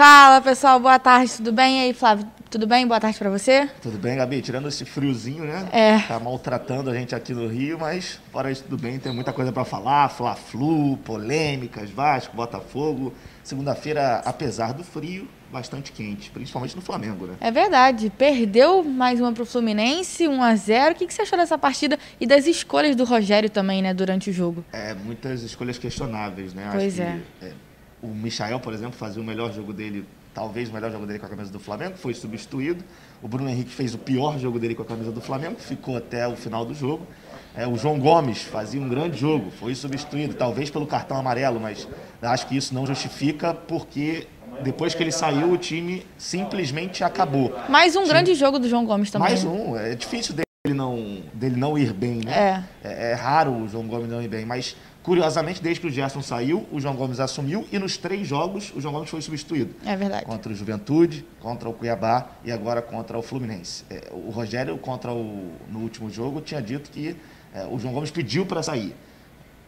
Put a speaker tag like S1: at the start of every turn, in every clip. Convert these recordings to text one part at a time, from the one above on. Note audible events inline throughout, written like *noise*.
S1: Fala pessoal, boa tarde, tudo bem? E aí, Flávio, tudo bem? Boa tarde para você?
S2: Tudo bem, Gabi? Tirando esse friozinho, né?
S1: É.
S2: Tá maltratando a gente aqui no Rio, mas fora isso, tudo bem. Tem muita coisa para falar: Fla-Flu, polêmicas, Vasco, Botafogo. Segunda-feira, apesar do frio, bastante quente, principalmente no Flamengo, né?
S1: É verdade. Perdeu mais uma pro Fluminense, 1 a 0 O que, você achou dessa partida e das escolhas do Rogério também, né, durante o jogo?
S2: É, muitas escolhas questionáveis, né?
S1: Pois
S2: Acho
S1: é.
S2: Que, é, O Michael, por exemplo, fazia o melhor jogo dele, talvez o melhor jogo dele com a camisa do Flamengo, foi substituído. O Bruno Henrique fez o pior jogo dele com a camisa do Flamengo, ficou até o final do jogo. É, o João Gomes fazia um grande jogo, foi substituído, talvez pelo cartão amarelo, mas acho que isso não justifica porque depois que ele saiu, o time simplesmente acabou.
S1: Mais um grande jogo do João Gomes também.
S2: Mais um, é difícil dele não, dele não ir bem, né? É. é. raro o João Gomes não ir bem, mas curiosamente, desde que o Gerson saiu, o João Gomes assumiu e nos três jogos o João Gomes foi substituído.
S1: É verdade.
S2: Contra o Juventude, contra o Cuiabá e agora contra o Fluminense. É, o Rogério, contra o, no último jogo, tinha dito que é, o João Gomes pediu para sair.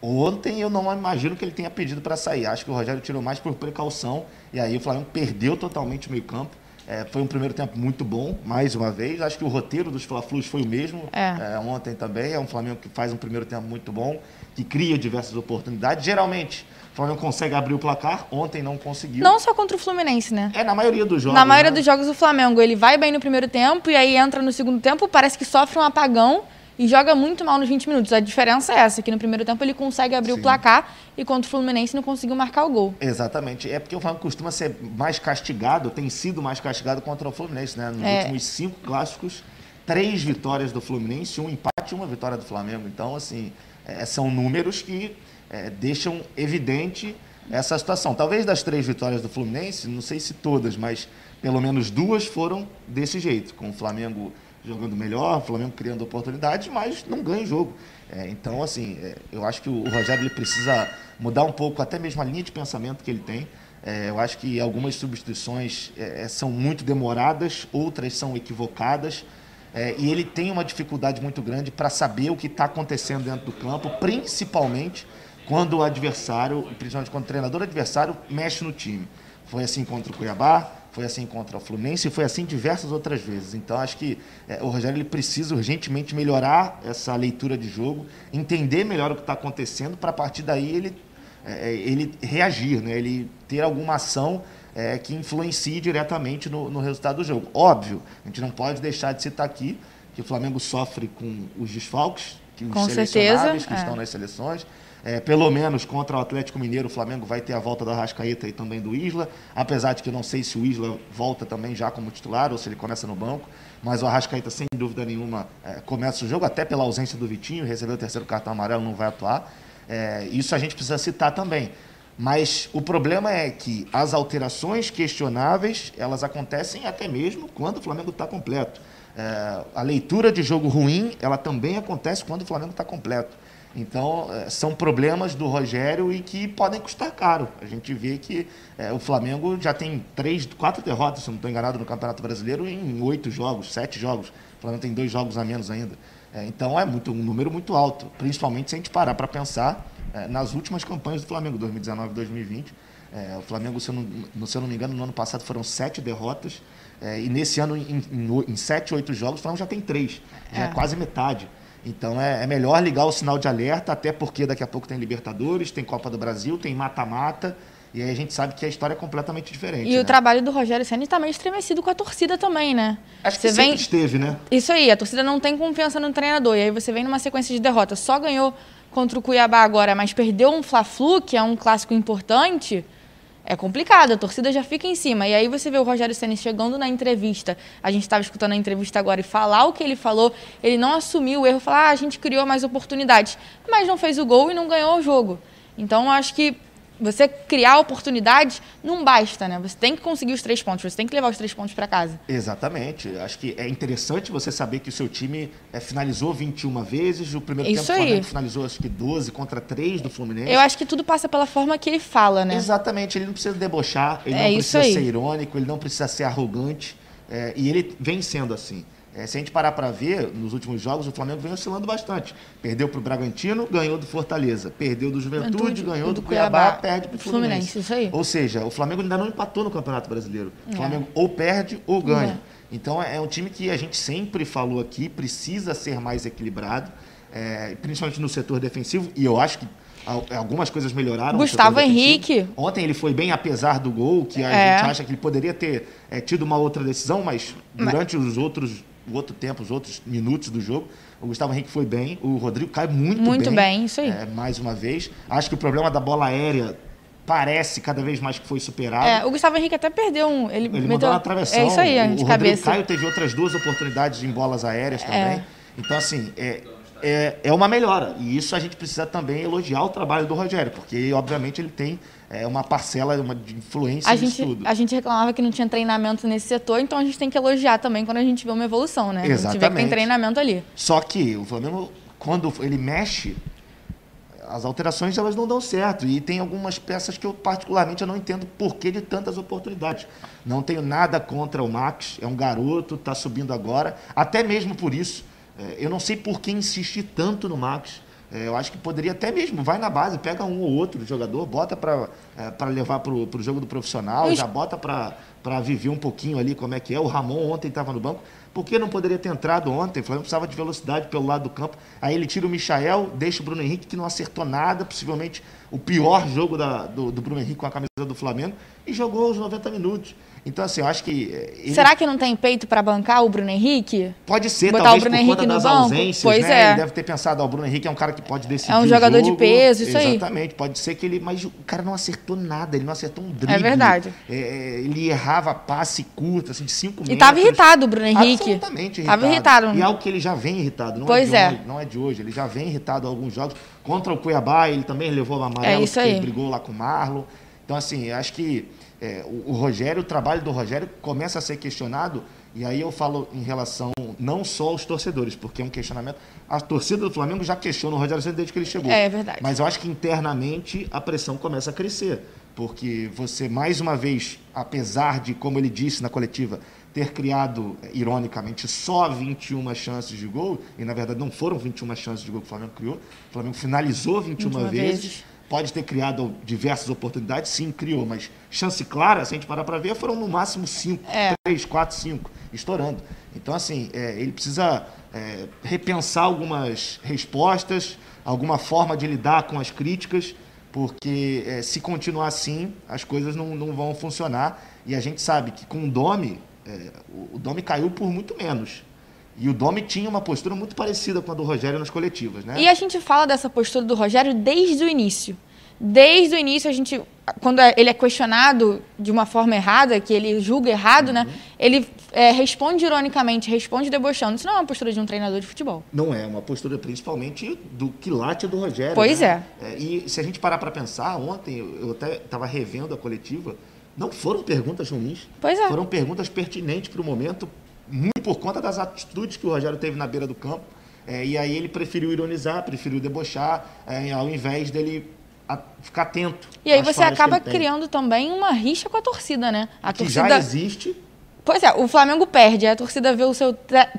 S2: Ontem eu não imagino que ele tenha pedido para sair. Acho que o Rogério tirou mais por precaução e aí o Flamengo perdeu totalmente o meio-campo. É, foi um primeiro tempo muito bom, mais uma vez. Acho que o roteiro dos Fla-Flus foi o mesmo
S1: é.
S2: É, ontem também. É um Flamengo que faz um primeiro tempo muito bom, que cria diversas oportunidades. Geralmente, o Flamengo consegue abrir o placar. Ontem não conseguiu.
S1: Não só contra o Fluminense, né?
S2: É, na maioria dos jogos.
S1: Na maioria
S2: né?
S1: dos jogos, o Flamengo ele vai bem no primeiro tempo e aí entra no segundo tempo, parece que sofre um apagão e joga muito mal nos 20 minutos. A diferença é essa, que no primeiro tempo ele consegue abrir
S2: Sim.
S1: o placar e contra o Fluminense não conseguiu marcar o gol.
S2: Exatamente. É porque o Flamengo costuma ser mais castigado, tem sido mais castigado contra o Fluminense, né? Nos
S1: É.
S2: últimos cinco clássicos, três vitórias do Fluminense, um empate e uma vitória do Flamengo. Então, assim, é, são números que é, deixam evidente essa situação. Talvez das três vitórias do Fluminense, não sei se todas, mas pelo menos duas foram desse jeito, com o Flamengo jogando melhor, o Flamengo criando oportunidades, mas não ganha o jogo. É, então, assim, é, eu acho que o Rogério ele precisa mudar um pouco até mesmo a linha de pensamento que ele tem. É, eu acho que algumas substituições é, são muito demoradas, outras são equivocadas. É, e ele tem uma dificuldade muito grande para saber o que está acontecendo dentro do campo, principalmente quando o adversário, principalmente quando o treinador adversário, mexe no time. Foi assim contra o Cuiabá, foi assim contra o Fluminense e foi assim diversas outras vezes. Então acho que é, o Rogério ele precisa urgentemente melhorar essa leitura de jogo, entender melhor o que está acontecendo para a partir daí ele, é, ele reagir, né? ele ter alguma ação é, que influencie diretamente no, no resultado do jogo. Óbvio, a gente não pode deixar de citar aqui que o Flamengo sofre com os desfalques, que os
S1: Com
S2: selecionáveis
S1: certeza,
S2: que
S1: é.
S2: estão nas seleções. É, pelo menos contra o Atlético Mineiro, o Flamengo vai ter a volta do Arrascaeta e também do Isla, apesar de que não sei se o Isla volta também já como titular ou se ele começa no banco, mas o Arrascaeta, sem dúvida nenhuma, é, começa o jogo, até pela ausência do Vitinho, recebeu o terceiro cartão amarelo, não vai atuar. É, isso a gente precisa citar também. Mas o problema é que as alterações questionáveis, elas acontecem até mesmo quando o Flamengo está completo. É, a leitura de jogo ruim, ela também acontece quando o Flamengo está completo. Então, é, são problemas do Rogério e que podem custar caro. A gente vê que é, o Flamengo já tem três, quatro derrotas, se não estou enganado, no Campeonato Brasileiro em oito jogos, sete jogos. O Flamengo tem dois jogos a menos ainda. É, então, é muito, um número muito alto, principalmente se a gente parar para pensar é, nas últimas campanhas do Flamengo, 2019 e 2020. É, o Flamengo, se eu, não, se eu não me engano, no ano passado foram sete derrotas. E nesse ano, em, em, em sete, oito jogos, o Flamengo já tem três. Já é,
S1: É.
S2: quase metade. Então é, é melhor ligar o sinal de alerta, até porque daqui a pouco tem Libertadores, tem Copa do Brasil, tem mata-mata. E aí a gente sabe que a história é completamente diferente.
S1: E
S2: né?
S1: o trabalho do Rogério Senna está meio estremecido com a torcida também, né?
S2: Acho que
S1: Você
S2: sempre
S1: vem-
S2: esteve, né?
S1: Isso aí, a torcida não tem confiança no treinador. E aí você vem numa sequência de derrotas. Só ganhou contra o Cuiabá agora, mas perdeu um Fla-Flu, que é um clássico importante. É complicado, a torcida já fica em cima. E aí você vê o Rogério Ceni chegando na entrevista, a gente estava escutando a entrevista agora e falar o que ele falou, ele não assumiu o erro, falar, ah, a gente criou mais oportunidades, mas não fez o gol e não ganhou o jogo. Então acho que você criar oportunidades não basta, né? Você tem que conseguir os três pontos, você tem que levar os três pontos para casa.
S2: Exatamente. Acho que é interessante você saber que o seu time é, finalizou 21 vezes. O primeiro
S1: Isso
S2: tempo
S1: aí.
S2: finalizou acho que 12 contra 3 do Fluminense.
S1: Eu acho que tudo passa pela forma que ele fala, né?
S2: Exatamente, ele não precisa debochar, ele
S1: É
S2: não precisa
S1: aí.
S2: ser irônico, ele não precisa ser arrogante, é, e ele vem sendo assim. É, se a gente parar para ver, nos últimos jogos, o Flamengo vem oscilando bastante. Perdeu para o Bragantino, ganhou do Fortaleza. Perdeu do Juventude, Juventude ganhou do, do Cuiabá, Cuiabá, perde para o Fluminense. Fluminense.
S1: Isso aí.
S2: Ou seja, o Flamengo ainda não empatou no Campeonato Brasileiro. O é. Flamengo ou perde ou ganha. É. Então é um time que a gente sempre falou aqui, precisa ser mais equilibrado, é, principalmente no setor defensivo, e eu acho que algumas coisas melhoraram.
S1: Gustavo Henrique.
S2: Ontem ele foi bem, apesar do gol, que a é. gente acha que ele poderia ter é, tido uma outra decisão, mas durante mas... os outros o outro tempo, os outros minutos do jogo. O Gustavo Henrique foi bem, o Rodrigo cai muito,
S1: muito bem. Muito bem, isso aí.
S2: É, mais uma vez. Acho que o problema da bola aérea parece cada vez mais que foi superado.
S1: É, o Gustavo Henrique até perdeu um. Ele,
S2: ele meteu na travessão.
S1: É isso aí,
S2: o,
S1: de
S2: o
S1: cabeça.
S2: Caio teve outras duas oportunidades em bolas aéreas é. também. Então, assim, é, é, é uma melhora. E isso a gente precisa também elogiar o trabalho do Rogério, porque, obviamente, ele tem é, uma parcela uma de influência
S1: a gente, tudo. A gente reclamava que não tinha treinamento nesse setor, então a gente tem que elogiar também quando a gente vê uma evolução, né?
S2: Exatamente. A gente vê que
S1: tem treinamento ali.
S2: Só que o Flamengo, quando ele mexe, as alterações elas não dão certo. E tem algumas peças que eu, particularmente, eu não entendo por que de tantas oportunidades. Não tenho nada contra o Max, é um garoto, está subindo agora. Até mesmo por isso é, eu não sei por que insistir tanto no Max. É, eu acho que poderia até mesmo, vai na base, pega um ou outro jogador, bota para é, levar para o jogo do profissional, já bota para viver um pouquinho ali como é que é. O Ramon ontem estava no banco. Por que não poderia ter entrado ontem? O Flamengo precisava de velocidade pelo lado do campo. Aí ele tira o Michael, deixa o Bruno Henrique, que não acertou nada, possivelmente o pior jogo da, do, do Bruno Henrique com a camisa do Flamengo, e jogou os 90 minutos. Então, assim, eu acho que.
S1: Eh, ele... Será que não tem peito para bancar o Bruno Henrique?
S2: Pode ser,
S1: Botar
S2: talvez
S1: o Bruno
S2: por
S1: Henrique
S2: conta das
S1: banco?
S2: ausências,
S1: pois
S2: né?
S1: É.
S2: Ele deve ter pensado, ó, o Bruno Henrique é um cara que pode decidir.
S1: É um jogador
S2: jogo.
S1: de peso, isso
S2: aí. Exatamente, pode ser que ele. Mas o cara não acertou nada, ele não acertou um drible.
S1: É verdade.
S2: É, ele errava passe curto, assim, de 5 metros.
S1: E tava irritado o Bruno Henrique.
S2: Absolutamente irritado.
S1: Tava irritado.
S2: E é algo que ele já vem irritado, não
S1: pois
S2: é
S1: é.
S2: Hoje, não é de hoje. Ele já vem irritado em alguns jogos. Contra o Cuiabá, ele também levou uma amarela,
S1: é isso aí.
S2: brigou lá com o Marlon. Então, assim, acho que é, o, o, Rogério, o trabalho do Rogério começa a ser questionado, e aí eu falo em relação não só aos torcedores, porque é um questionamento. A torcida do Flamengo já questiona o Rogério desde que ele chegou.
S1: É, é verdade.
S2: Mas eu acho que internamente a pressão começa a crescer, porque você, mais uma vez, apesar de, como ele disse na coletiva, ter criado, ironicamente, só 21 chances de gol, e na verdade não foram 21 chances de gol que o Flamengo criou, o Flamengo finalizou 21, 21 vezes. vezes Pode ter criado diversas oportunidades, sim, criou, mas chance clara, se a gente parar para ver, foram no máximo cinco, é. três, quatro, cinco, estourando. Então, assim, é, ele precisa é, repensar algumas respostas, alguma forma de lidar com as críticas, porque é, se continuar assim, as coisas não, não vão funcionar. E a gente sabe que com o Domi, é, o Domi caiu por muito menos. E o Domi tinha uma postura muito parecida com a do Rogério nas coletivas, né?
S1: E a gente fala dessa postura do Rogério desde o início. Desde o início, a gente, quando é, ele é questionado de uma forma errada, que ele julga errado, né? uhum. né? Ele é, responde ironicamente, responde debochando. Isso não é uma postura de um treinador de futebol.
S2: Não é, é uma postura principalmente do quilate do Rogério.
S1: Pois
S2: né? é. é. E se a gente parar para pensar, ontem eu até estava revendo a coletiva, não foram perguntas ruins.
S1: Pois é.
S2: Foram perguntas pertinentes para o momento, muito por conta das atitudes que o Rogério teve na beira do campo. É, e aí ele preferiu ironizar, preferiu debochar, é, ao invés dele ficar atento.
S1: E aí você acaba criando também uma rixa com a torcida, né? A
S2: que
S1: torcida...
S2: já existe.
S1: Pois é, o Flamengo perde, a torcida vê o seu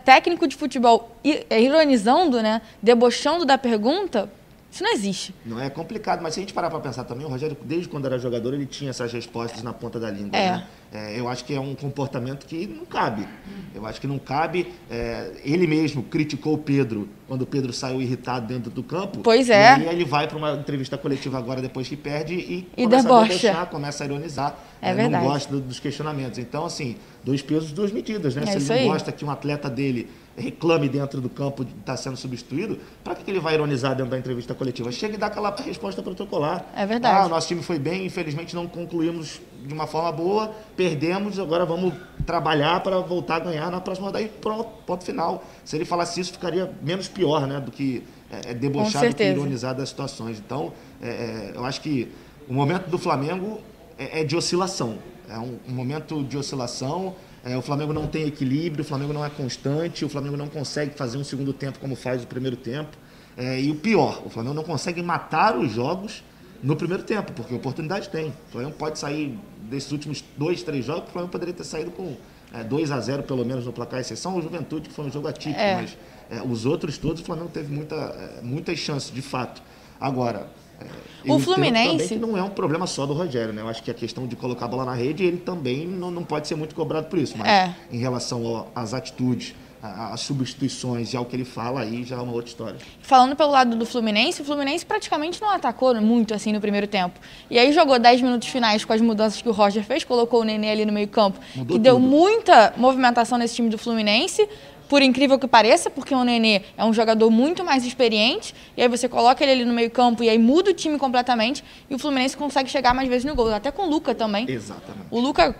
S1: técnico de futebol ironizando, né? Debochando da pergunta. Isso não existe.
S2: Não é complicado, mas se a gente parar para pensar também, o Rogério, desde quando era jogador, ele tinha essas respostas na ponta da língua.
S1: É.
S2: Né? É, eu acho que é um comportamento que não cabe. Eu acho que não cabe. É, ele mesmo criticou o Pedro quando o Pedro saiu irritado dentro do campo.
S1: Pois é.
S2: E aí ele vai para uma entrevista coletiva agora, depois que perde, e,
S1: e começa debocha. a
S2: debochar, começa a ironizar.
S1: É, é verdade.
S2: Não gosta dos questionamentos. Então, assim, dois pesos, duas medidas. Né?
S1: É
S2: Se ele
S1: não
S2: gosta que um atleta dele reclame dentro do campo de estar tá sendo substituído, para que ele vai ironizar dentro da entrevista coletiva? Chega e dá aquela resposta protocolar.
S1: É verdade.
S2: Ah, nosso time foi bem, infelizmente não concluímos de uma forma boa, perdemos, agora vamos trabalhar para voltar a ganhar na próxima rodada e pronto, ponto final. Se ele falasse isso, ficaria menos pior, né, do que é, é debochar do que ironizar das situações. Então, é, é, eu acho que o momento do Flamengo é, é de oscilação. É um, um momento de oscilação é, o Flamengo não tem equilíbrio, o Flamengo não é constante, o Flamengo não consegue fazer um segundo tempo como faz o primeiro tempo. É, e o pior, o Flamengo não consegue matar os jogos no primeiro tempo, porque oportunidade tem. O Flamengo pode sair desses últimos dois, três jogos, o Flamengo poderia ter saído com é, 2 a 0 pelo menos no placar, exceção o Juventude, que foi um jogo atípico,
S1: É.
S2: mas é, os outros todos o Flamengo teve muita, é, muitas chances, de fato. Agora,
S1: O
S2: eu entendo
S1: Fluminense-
S2: não é um problema só do Rogério, né? Eu acho que a questão de colocar a bola na rede, ele também não, não pode ser muito cobrado por isso. Mas
S1: É.
S2: em relação às atitudes, às substituições e ao que ele fala, aí já é uma outra história.
S1: Falando pelo lado do Fluminense, o Fluminense praticamente não atacou muito assim no primeiro tempo. E aí jogou 10 minutos finais com as mudanças que o Roger fez, colocou o Nenê ali no meio-campo, que deu
S2: tudo.
S1: muita movimentação nesse time do Fluminense. Por incrível que pareça, porque o Nenê é um jogador muito mais experiente, e aí você coloca ele ali no meio-campo e aí muda o time completamente, e o Fluminense consegue chegar mais vezes no gol. Até com o Luca também.
S2: Exatamente.
S1: O Luca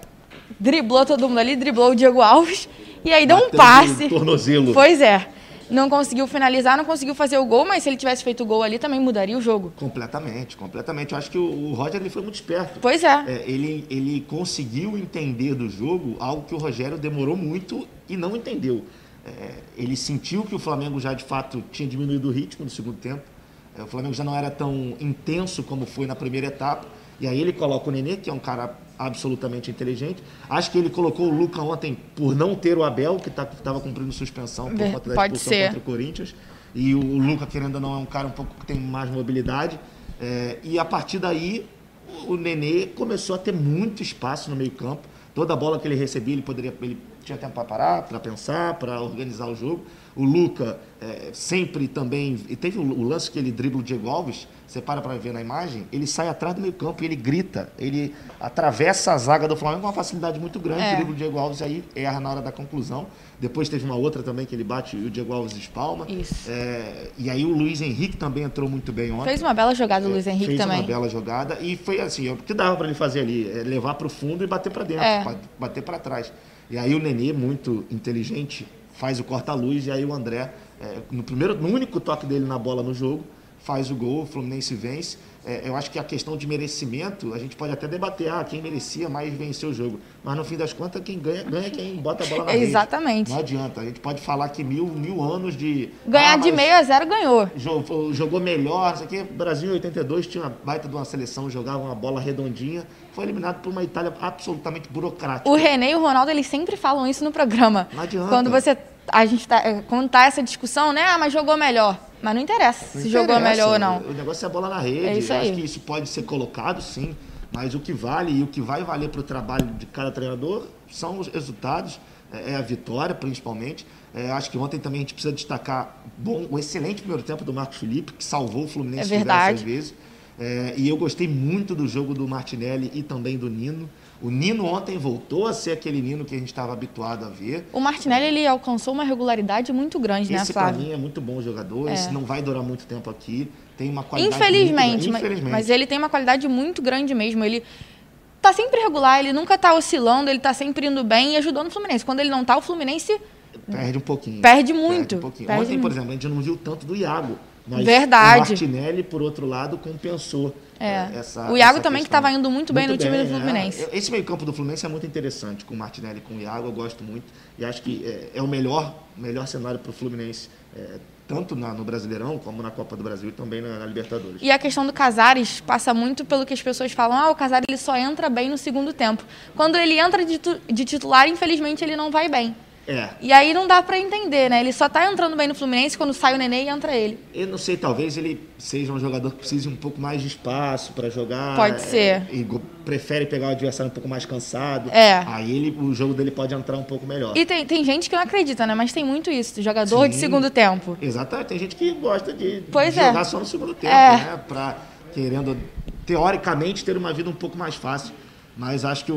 S1: driblou todo mundo ali, driblou o Diego Alves, e aí deu um passe.
S2: no tornozelo.
S1: Pois é. Não conseguiu finalizar, não conseguiu fazer o gol, mas se ele tivesse feito o gol ali, também mudaria o jogo.
S2: Completamente, completamente. Eu acho que o, o Roger ele foi muito esperto.
S1: Pois é.
S2: É, ele, ele conseguiu entender do jogo algo que o Rogério demorou muito e não entendeu. É, ele sentiu que o Flamengo já de fato tinha diminuído o ritmo no segundo tempo. É, o Flamengo já não era tão intenso como foi na primeira etapa. E aí ele coloca o Nenê, que é um cara absolutamente inteligente. Acho que ele colocou o Luca ontem por não ter o Abel, que tá, estava cumprindo suspensão por conta da
S1: pode
S2: expulsão
S1: ser.
S2: contra o Corinthians. E o Luca, querendo ou não, é um cara um pouco que tem mais mobilidade. É, e a partir daí, o Nenê começou a ter muito espaço no meio-campo. Toda bola que ele recebia, ele poderia. Ele tinha tempo para parar, para pensar, para organizar o jogo. O Luca é, sempre também. E teve o, o lance que ele dribla o Diego Alves. Você para para ver na imagem, ele sai atrás do meio-campo e ele grita. Ele atravessa a zaga do Flamengo com uma facilidade muito grande.
S1: É.
S2: Dribla o Diego Alves e aí erra na hora da conclusão. Depois teve uma outra também que ele bate e o Diego Alves espalma.
S1: Isso.
S2: É, e aí o Luiz Henrique também entrou muito bem ontem.
S1: Fez uma bela jogada o Luiz Henrique
S2: Fez
S1: também.
S2: uma bela jogada e foi assim, o que dava para ele fazer ali, é levar para o fundo e bater para dentro,
S1: É.
S2: ba- bater para trás. E aí o Nenê, muito inteligente, faz o corta-luz e aí o André, é, no primeiro, no único toque dele na bola no jogo, faz o gol, o Fluminense vence. É, eu acho que a questão de merecimento, a gente pode até debater, ah, quem merecia mais venceu o jogo. Mas no fim das contas, quem ganha, ganha quem bota a bola na rede.
S1: Exatamente.
S2: Não adianta. A gente pode falar que mil, mil anos de.
S1: Ganhar
S2: ah,
S1: de meio a zero ganhou.
S2: jogou, jogou melhor, não sei o quê. O Brasil em 82 tinha uma baita de uma seleção, jogava uma bola redondinha. Foi eliminado por uma Itália absolutamente burocrática.
S1: O René e o Ronaldo, eles sempre falam isso no programa.
S2: Não adianta.
S1: Quando você. A gente tá, é, quando tá essa discussão, né? Ah, mas jogou melhor. Mas não interessa
S2: Não
S1: se jogou
S2: interessa,
S1: melhor ou não.
S2: O negócio é a bola na rede.
S1: É isso
S2: Eu
S1: aí.
S2: Acho que isso pode ser colocado, sim. Mas o que vale e o que vai valer para o trabalho de cada treinador são os resultados, é é a vitória, principalmente. É, acho que ontem também a gente precisa destacar bom, o excelente primeiro tempo do Marcos Felipe, que salvou o Fluminense
S1: É
S2: diversas vezes. É, e eu gostei muito do jogo do Martinelli e também do Nino. O Nino ontem voltou a ser aquele Nino que a gente estava habituado a ver.
S1: O Martinelli, ele alcançou uma regularidade muito grande, né,
S2: Esse
S1: Flávio?
S2: mim é muito bom jogador.
S1: É.
S2: Esse não vai durar muito tempo aqui. Tem uma qualidade
S1: Infelizmente, mas-
S2: Infelizmente.
S1: mas ele tem uma qualidade muito grande mesmo. Ele tá sempre regular, ele nunca tá oscilando, ele tá sempre indo bem e ajudando o Fluminense. Quando ele não tá, o Fluminense
S2: Perde um pouquinho.
S1: Perde muito,
S2: um pouquinho.
S1: perde
S2: Ontem, por
S1: muito.
S2: exemplo, a gente não viu tanto do Iago. Mas
S1: Verdade.
S2: o Martinelli, por outro lado, compensou
S1: É.
S2: eh, essa
S1: O Iago
S2: essa
S1: também que
S2: questão.
S1: estava indo muito bem no time do Fluminense.
S2: é. Esse meio campo do Fluminense é muito interessante, com o Martinelli e com o Iago, eu gosto muito. E acho que é, é o melhor, melhor cenário para o Fluminense, eh, tanto na- no Brasileirão, como na Copa do Brasil e também na, na Libertadores.
S1: E a questão do Casares passa muito pelo que as pessoas falam. Ah, o Casares ele só entra bem no segundo tempo. Quando ele entra de, de titular, infelizmente ele não vai bem.
S2: É,
S1: E aí não dá pra entender, né? Ele só tá entrando bem no Fluminense quando sai o Nenê e entra ele.
S2: Eu não sei, talvez ele seja um jogador que precise um pouco mais de espaço para jogar.
S1: Pode
S2: é,
S1: ser.
S2: E go- prefere pegar o adversário um pouco mais cansado.
S1: É.
S2: Aí ele, o jogo dele pode entrar um pouco melhor.
S1: E tem, tem gente que não acredita, né? Mas tem muito isso. Jogador de
S2: Sim.
S1: segundo tempo.
S2: Exatamente. Tem gente que gosta de,
S1: Pois
S2: de
S1: é.
S2: jogar só no segundo tempo,
S1: É.
S2: né? Pra, querendo, teoricamente, ter uma vida um pouco mais fácil. Mas acho que o,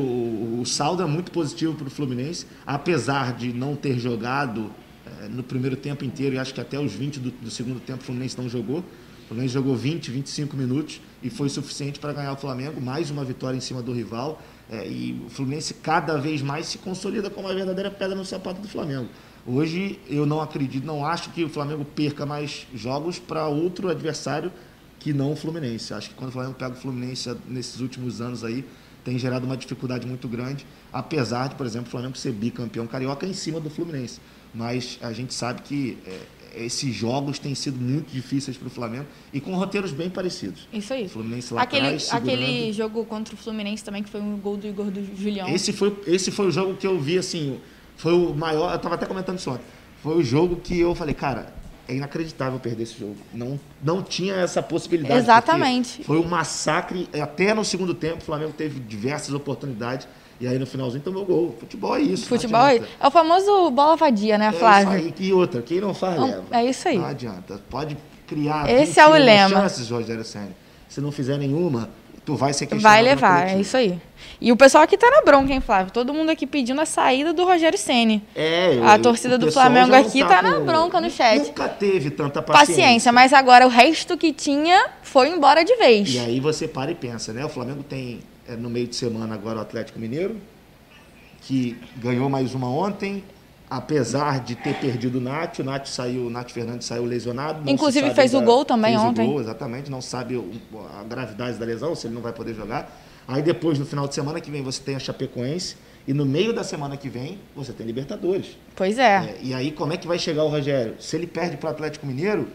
S2: o- saldo é muito positivo para o Fluminense, apesar de não ter jogado eh, no primeiro tempo inteiro, e acho que até os 20 do, do segundo tempo o Fluminense não jogou. O Fluminense jogou 20, 25 minutos e foi suficiente para ganhar o Flamengo, mais uma vitória em cima do rival. eh, e o Fluminense cada vez mais se consolida como a verdadeira pedra no sapato do Flamengo. Hoje eu não acredito, não acho que o Flamengo perca mais jogos para outro adversário que não o Fluminense. Acho que quando o Flamengo pega o Fluminense nesses últimos anos aí, tem gerado uma dificuldade muito grande, apesar de, por exemplo, o Flamengo ser bicampeão carioca em cima do Fluminense. Mas a gente sabe que é, esses jogos têm sido muito difíceis para o Flamengo e com roteiros bem parecidos.
S1: Isso aí.
S2: Fluminense lá
S1: aquele,
S2: atrás,
S1: aquele jogo contra o Fluminense também, que foi um gol do Igor do Julião.
S2: Esse foi, esse foi o jogo que eu vi, assim, foi o maior. Eu estava até comentando isso ontem. Foi o jogo que eu falei, cara, é inacreditável perder esse jogo. Não, não tinha essa possibilidade.
S1: Exatamente.
S2: Foi um massacre. Até no segundo tempo, o Flamengo teve diversas oportunidades. E aí no finalzinho tomou gol. Futebol é isso.
S1: Futebol é, é o famoso bola vadia, né, Flávio?
S2: É isso aí. E outra, quem não faz, leva.
S1: É isso aí.
S2: Não adianta. Pode criar
S1: Esse é o lema.
S2: chances, Rogério Senna. Se não fizer nenhuma, tu vai ser questionado.
S1: Vai levar, é isso aí. E o pessoal aqui tá na bronca, hein, Flávio? Todo mundo aqui pedindo a saída do Rogério Ceni.
S2: É,
S1: A torcida do Flamengo aqui tá,
S2: com-
S1: na bronca no chat.
S2: Nunca teve tanta paciência.
S1: Paciência, mas agora o resto que tinha foi embora de vez.
S2: E aí você para e pensa, né? O Flamengo tem é, no meio de semana agora o Atlético Mineiro, que ganhou mais uma ontem, apesar de ter perdido o Nath, o Nath saiu, o Nath Fernandes saiu lesionado.
S1: Inclusive fez o gol também
S2: fez
S1: ontem.
S2: O gol, exatamente, não sabe a gravidade da lesão, se ele não vai poder jogar. Aí depois, no final de semana que vem, você tem a Chapecoense, e no meio da semana que vem, você tem Libertadores.
S1: Pois é.
S2: É, e aí, como é que vai chegar o Rogério? Se ele perde para o Atlético Mineiro,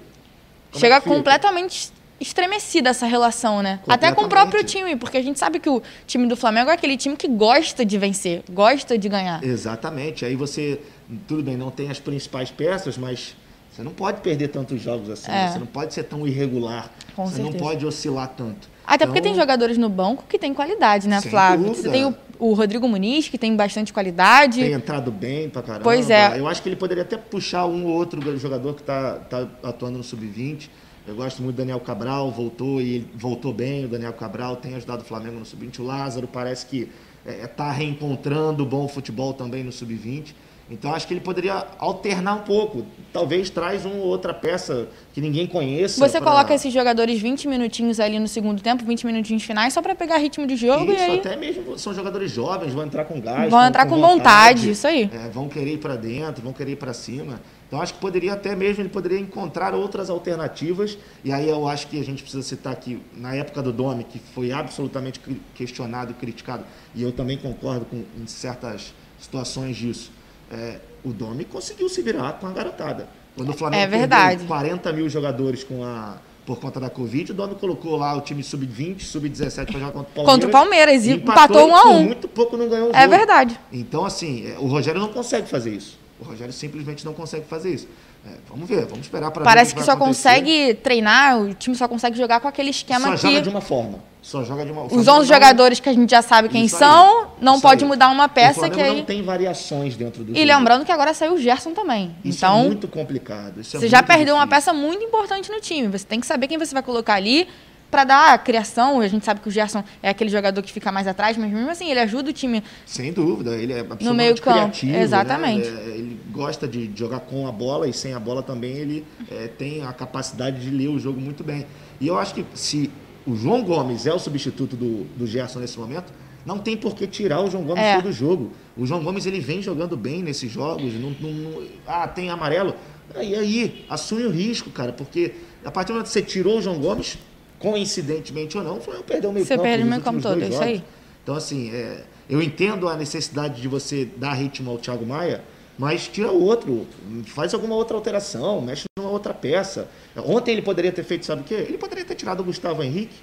S2: como
S1: Chega
S2: é
S1: completamente estremecida essa relação, né? Até com o próprio time, porque a gente sabe que o time do Flamengo é aquele time que gosta de vencer, gosta de ganhar.
S2: Exatamente. Aí você, tudo bem, não tem as principais peças, mas você não pode perder tantos jogos assim.
S1: É.
S2: Você não pode ser tão irregular.
S1: Com
S2: você não
S1: certeza.
S2: pode oscilar tanto.
S1: Até porque
S2: Então,
S1: tem jogadores no banco que tem qualidade, né, Flávio?
S2: dúvida.
S1: Você tem o, o Rodrigo Muniz, que tem bastante qualidade.
S2: Tem entrado bem pra caramba.
S1: Pois é.
S2: Eu acho que ele poderia até puxar um ou outro jogador que está tá atuando no Sub-20. Eu gosto muito do Daniel Cabral, voltou e voltou bem. O Daniel Cabral tem ajudado o Flamengo no Sub-20. O Lázaro parece que está reencontrando o bom futebol também no Sub-20. Então acho que ele poderia alternar um pouco. Talvez traz uma ou outra peça que ninguém conheça.
S1: Você
S2: pra-
S1: coloca esses jogadores 20 minutinhos ali no segundo tempo, 20 minutinhos finais, só pra pegar ritmo de jogo
S2: Isso,
S1: e aí
S2: até mesmo são jogadores jovens, vão entrar com gás.
S1: Vão entrar com vontade, isso aí.
S2: é, vão querer ir para dentro, vão querer ir para cima. Então acho que poderia até mesmo, ele poderia encontrar outras alternativas. E aí eu acho que a gente precisa citar que na época do Domi, que foi absolutamente questionado e criticado, e eu também concordo com em certas situações disso, é, o Domi conseguiu se virar com a garotada. Quando o Flamengo
S1: É verdade.
S2: perdeu 40 mil jogadores com a por conta da Covid, o Domi colocou lá o time sub-20, sub-17 para jogar contra o Palmeiras.
S1: Contra o Palmeiras, e
S2: empatou
S1: empatou um a um.
S2: muito pouco não ganhou o
S1: É
S2: jogo.
S1: verdade.
S2: Então, assim, é, o Rogério não consegue fazer isso. O Rogério simplesmente não consegue fazer isso. É, vamos ver, vamos esperar para ver.
S1: Parece
S2: o
S1: que
S2: vai
S1: só
S2: acontecer.
S1: consegue treinar, o time só consegue jogar com aquele esquema
S2: Só
S1: que
S2: joga de uma forma. Só joga de uma
S1: os
S2: Flamengo
S1: 11
S2: não-
S1: jogadores que a gente já sabe quem
S2: Isso aí,
S1: são, não
S2: isso
S1: pode
S2: aí.
S1: mudar uma peça que aí...
S2: não tem variações dentro do
S1: E
S2: jogo.
S1: lembrando que agora saiu o Gerson também.
S2: Isso
S1: então,
S2: é muito complicado. isso é
S1: você já
S2: muito
S1: perdeu uma
S2: difícil.
S1: peça muito importante no time. Você tem que saber quem você vai colocar ali pra dar a criação. A gente sabe que o Gerson é aquele jogador que fica mais atrás, mas mesmo assim ele ajuda o time.
S2: Sem dúvida, ele é absolutamente
S1: meio campo,
S2: criativo, né?
S1: exatamente.
S2: É, ele gosta de jogar com a bola e sem a bola também ele é, tem a capacidade de ler o jogo muito bem. E eu acho que se o João Gomes é o substituto do, do Gerson nesse momento, não tem por que tirar o João Gomes
S1: É.
S2: todo jogo. O João Gomes ele vem jogando bem nesses jogos. Não, não- não- ah, tem amarelo. E aí, assume o risco, cara, porque a partir do momento que você tirou o João Gomes, coincidentemente ou não, o Flamengo perdeu o meio
S1: Você
S2: campo.
S1: perde o meio campo todo, isso aí.
S2: Então, assim, é, eu entendo a necessidade de você dar ritmo ao Thiago Maia, mas tira outro, faz alguma outra alteração, mexe numa outra peça. Ontem ele poderia ter feito, sabe o quê? Ele poderia ter tirado o Gustavo Henrique,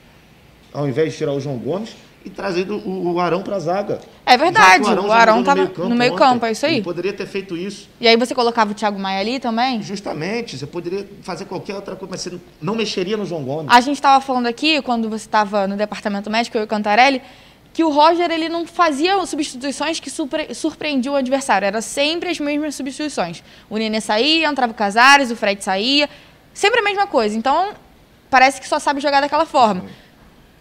S2: ao invés de tirar o João Gomes, e trazido o, o Arão para a zaga.
S1: É verdade,
S2: Já
S1: o Arão
S2: jogou
S1: tava no meio
S2: ontem.
S1: campo, é isso aí.
S2: Ele poderia ter feito isso.
S1: E aí você colocava o Thiago Maia ali também?
S2: Justamente, você poderia fazer qualquer outra coisa, mas você não- mexeria no João Gomes.
S1: A gente estava falando aqui, quando você estava no departamento médico, eu e o Cantarelli, que o Roger ele não fazia substituições que surpre surpreendiam o adversário. Era sempre as mesmas substituições. O Nenê saía, entrava o Casares, o Fred saía. Sempre a mesma coisa. Então, parece que só sabe jogar daquela forma.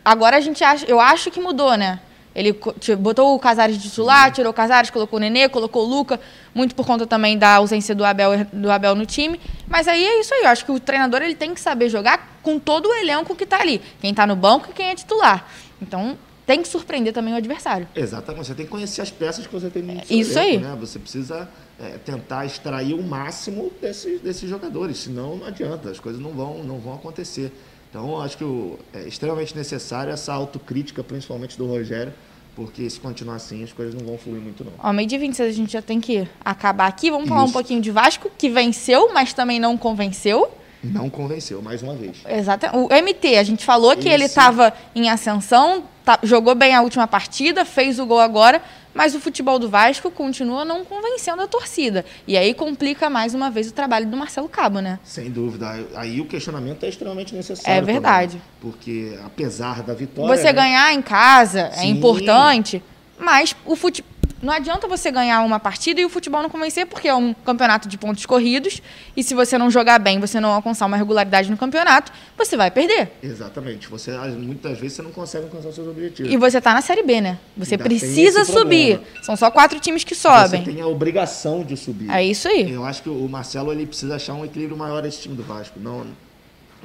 S1: Agora a gente acha, eu acho que mudou, né? Ele botou o Casares de titular, tirou o Casares, colocou o Nenê, colocou o Luca, muito por conta também da ausência do Abel, do Abel no time. Mas aí é isso aí, eu acho que o treinador ele tem que saber jogar com todo o elenco que está ali. Quem está no banco e quem é titular. Então, tem que surpreender também o adversário.
S2: Exatamente, você tem que conhecer as peças que você tem no seu
S1: Isso
S2: elenco,
S1: aí.
S2: Né? Você precisa é, tentar extrair o máximo desses, desses jogadores, senão não adianta, as coisas não vão, não vão acontecer. Então, acho que o- é extremamente necessário essa autocrítica, principalmente do Rogério, porque se continuar assim as coisas não vão fluir muito não.
S1: Ó, meio dia 26 a gente já tem que acabar aqui. Vamos falar um pouquinho de Vasco, que venceu, mas também não convenceu.
S2: Não convenceu, mais uma vez.
S1: Exato. O MT, a gente falou que ele estava em ascensão, tá, jogou bem a última partida, fez o gol agora, mas o futebol do Vasco continua não convencendo a torcida. E aí complica mais uma vez o trabalho do Marcelo Cabo, né?
S2: Sem dúvida. Aí o questionamento é extremamente necessário.
S1: É verdade.
S2: Também, porque apesar da vitória.
S1: Você né? ganhar em casa é Sim. é importante, mas o futebol não adianta você ganhar uma partida e o futebol não convencer, porque é um campeonato de pontos corridos, e se você não jogar bem, você não alcançar uma regularidade no campeonato, você vai perder.
S2: Exatamente. Você, muitas vezes você não consegue alcançar os seus objetivos.
S1: E você está na Série B, né? Você Ainda precisa subir. São só quatro times que sobem.
S2: Você tem a obrigação de subir.
S1: É isso aí.
S2: Eu acho que o Marcelo ele precisa achar um equilíbrio maior esse time do Vasco. Não,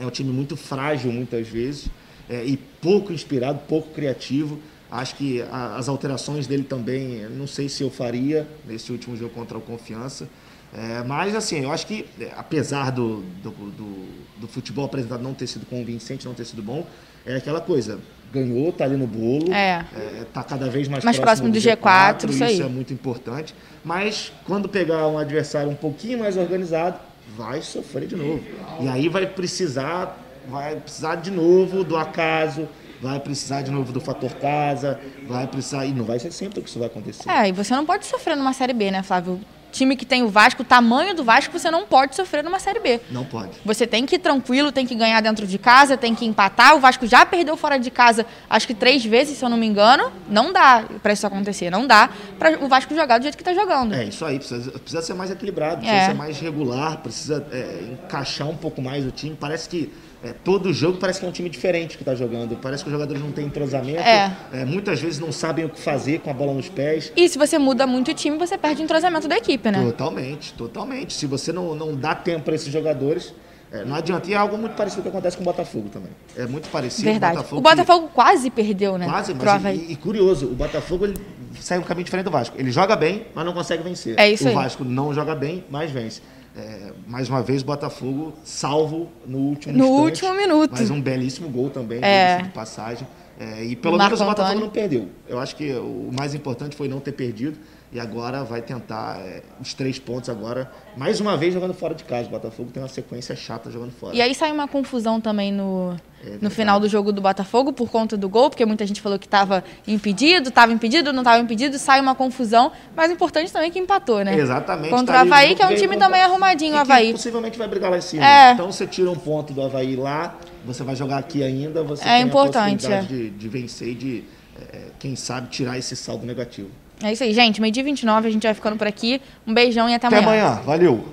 S2: é um time muito frágil muitas vezes, é, e pouco inspirado, pouco criativo. Acho que a, as alterações dele também, não sei se eu faria nesse último jogo contra o Confiança. É, mas, assim, eu acho que, é, apesar do, do, do, do, futebol apresentado não ter sido convincente, não ter sido bom, é aquela coisa. Ganhou, tá ali no bolo.
S1: É.
S2: é tá cada vez mais,
S1: mais próximo, próximo do, G4, G4 isso,
S2: isso é muito importante. Mas, quando pegar um adversário um pouquinho mais organizado, vai sofrer de novo. E aí vai precisar, vai precisar de novo do acaso, vai precisar de novo do fator casa, vai precisar. E não vai ser sempre que isso vai acontecer.
S1: É, e você não pode sofrer numa Série B, né, Flávio? time que tem o Vasco, o tamanho do Vasco, você não pode sofrer numa Série B.
S2: Não pode.
S1: Você tem que ir tranquilo, tem que ganhar dentro de casa, tem que empatar. O Vasco já perdeu fora de casa, acho que três vezes, se eu não me engano. Não dá para isso acontecer. Não dá para o Vasco jogar do jeito que está jogando.
S2: É, isso aí. Precisa, precisa ser mais equilibrado, precisa é. ser mais regular, precisa é, encaixar um pouco mais o time. Parece que é, todo jogo parece que é um time diferente que está jogando. Parece que os jogadores não têm entrosamento. É. É, muitas vezes não sabem o que fazer com a bola nos pés.
S1: E se você muda muito o time, você perde o entrosamento da equipe, né?
S2: Totalmente, totalmente. Se você não, não dá tempo para esses jogadores, é, não adianta. E é algo muito parecido com o que acontece com o Botafogo também. É muito parecido.
S1: Verdade.
S2: O Botafogo,
S1: o Botafogo que... quase perdeu, né?
S2: Quase, mas e, e, curioso, o Botafogo ele sai um caminho diferente do Vasco. Ele joga bem, mas não consegue vencer.
S1: É isso
S2: o
S1: aí.
S2: Vasco não joga bem, mas vence. É, mais uma vez, Botafogo salvo no último
S1: No
S2: instante,
S1: último minuto.
S2: Mas um belíssimo gol também,
S1: é.
S2: de passagem. É, e pelo menos o Botafogo Antônio. não perdeu. Eu acho que o mais importante foi não ter perdido. E agora vai tentar é, os três pontos agora, mais uma vez jogando fora de casa. O Botafogo tem uma sequência chata jogando fora.
S1: E aí sai uma confusão também no, é no final do jogo do Botafogo por conta do gol, porque muita gente falou que estava impedido, estava impedido, não estava impedido, sai uma confusão. Mas o importante também é que empatou, né?
S2: Exatamente.
S1: Contra tá o Havaí, que é um time também arrumadinho, o Havaí.
S2: possivelmente vai brigar lá em cima. É. Então você tira um ponto do Havaí lá, você vai jogar aqui ainda, você é tem importante, a possibilidade é. de, de vencer e de, é, quem sabe, tirar esse saldo negativo.
S1: É isso aí, gente. Meio dia 29, a gente vai ficando por aqui. Um beijão e até amanhã.
S2: Até amanhã. Valeu.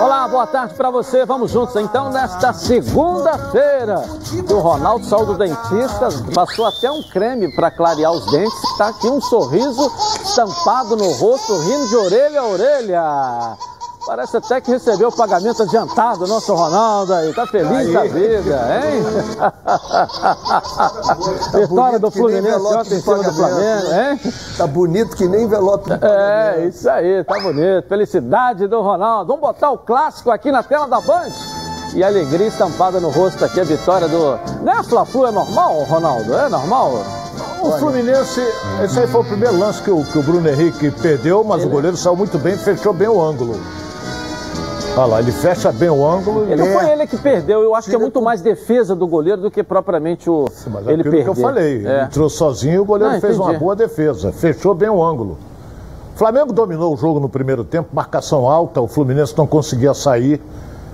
S3: Olá, boa tarde para você. Vamos juntos então nesta segunda-feira. O Ronaldo saiu do dentista, passou até um creme para clarear os dentes. Está aqui um sorriso estampado no rosto, rindo de orelha a orelha. Parece até que recebeu o pagamento adiantado, nosso Ronaldo aí. Tá feliz aí. da vida, hein? Tá Vitória do Fluminense ontem em cima do Flamengo, hein?
S4: Tá bonito que nem envelope.
S3: É, isso aí, tá bonito. Felicidade do Ronaldo. Vamos botar o clássico aqui na tela da Band. E alegria estampada no rosto aqui, a vitória do. Né, Fla-Flu é normal, Ronaldo? É normal?
S4: O Fluminense, esse aí foi o primeiro lance que o, que o Bruno Henrique perdeu, mas Ele... o goleiro saiu muito bem, fechou bem o ângulo. Olha lá, ele fecha bem o ângulo.
S3: Ele não foi ele que perdeu, eu acho que é muito mais defesa do goleiro do que propriamente o. Sim, mas é ele perdeu.
S4: que eu falei. É. Ele entrou sozinho e o goleiro não, fez uma boa defesa. Fechou bem o ângulo. O Flamengo dominou o jogo no primeiro tempo, marcação alta, o Fluminense não conseguia sair,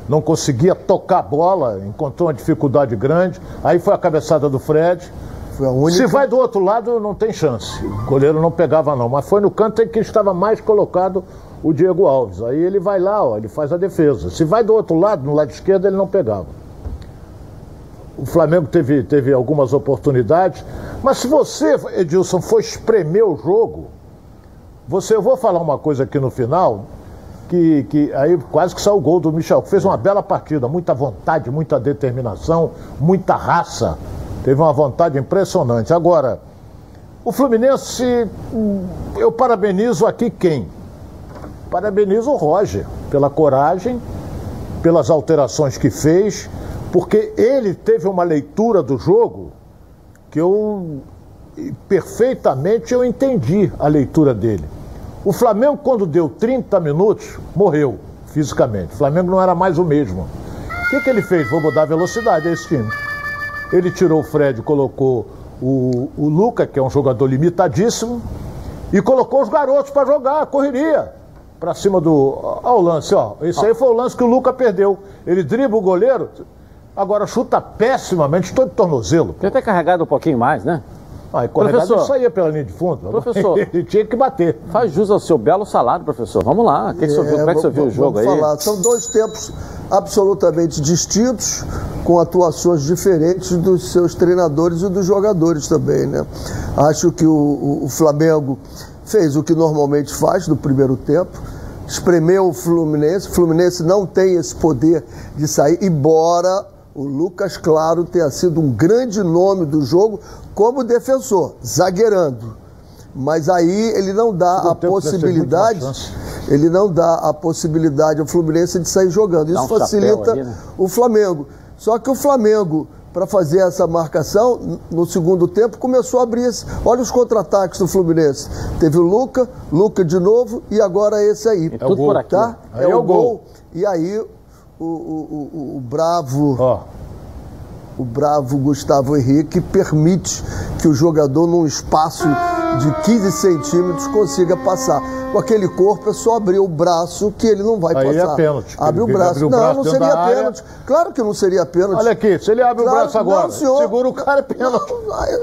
S4: não conseguia tocar a bola, encontrou uma dificuldade grande. Aí foi a cabeçada do Fred. Única... Se vai do outro lado, não tem chance. O goleiro não pegava, não. Mas foi no canto em que estava mais colocado o Diego Alves. Aí ele vai lá, ó, ele faz a defesa. Se vai do outro lado, no lado esquerdo, ele não pegava. O Flamengo teve, teve algumas oportunidades, mas se você, Edilson, for espremer o jogo, você, eu vou falar uma coisa aqui no final, que, que aí quase que saiu o gol do Michel, fez uma bela partida, muita vontade, muita determinação, muita raça. Teve uma vontade impressionante. Agora, o Fluminense, hum, eu parabenizo aqui quem? Parabenizo o Roger pela coragem, pelas alterações que fez, porque ele teve uma leitura do jogo que eu perfeitamente eu entendi a leitura dele. O Flamengo, quando deu 30 minutos, morreu fisicamente. O Flamengo não era mais o mesmo. O que, que ele fez? Vou mudar a velocidade a esse time. Ele tirou o Fred, colocou o, o Luca, que é um jogador limitadíssimo, e colocou os garotos para jogar, correria. Para cima do. Olha o lance, ó. Esse aí foi o lance que o Luca perdeu. Ele dribla o goleiro, agora chuta pessimamente, todo tornozelo.
S3: Tem até carregado um pouquinho mais, né?
S4: Ah, e corregado não saía pela linha de fundo.
S3: Professor, *laughs*
S4: ele tinha que bater.
S3: Faz jus ao seu belo salário, professor. Vamos lá. Que que é, viu, como é que você viu o jogo aí? Falar.
S5: São dois tempos absolutamente distintos, com atuações diferentes dos seus treinadores e dos jogadores também, né? Acho que o, o Flamengo fez o que normalmente faz no primeiro tempo, espremeu o Fluminense. O Fluminense não tem esse poder de sair, embora o Lucas Claro tenha sido um grande nome do jogo como defensor, zagueirando. Mas aí ele não dá a possibilidade, ele não dá a possibilidade ao Fluminense de sair jogando. Isso um facilita ali, né? o Flamengo. Só que o Flamengo, para fazer essa marcação, no segundo tempo, começou a abrir. Esse... Olha os contra-ataques do Fluminense. Teve o Luca, Luca de novo e agora esse aí.
S3: É, tudo por aqui.
S5: Tá? É, é, o gol. gol. E aí o, o, o, o Bravo. Oh o bravo Gustavo Henrique permite que o jogador, num espaço de 15 centímetros, consiga passar. Com aquele corpo é só abrir o braço que ele não vai
S4: Aí
S5: passar.
S4: é pênalti.
S5: Abre o braço.
S4: O
S5: não,
S4: braço
S5: não seria pênalti. Claro que não seria pênalti.
S4: Olha aqui, se ele abre claro, o braço agora, não, senhor, segura o cara, é pênalti.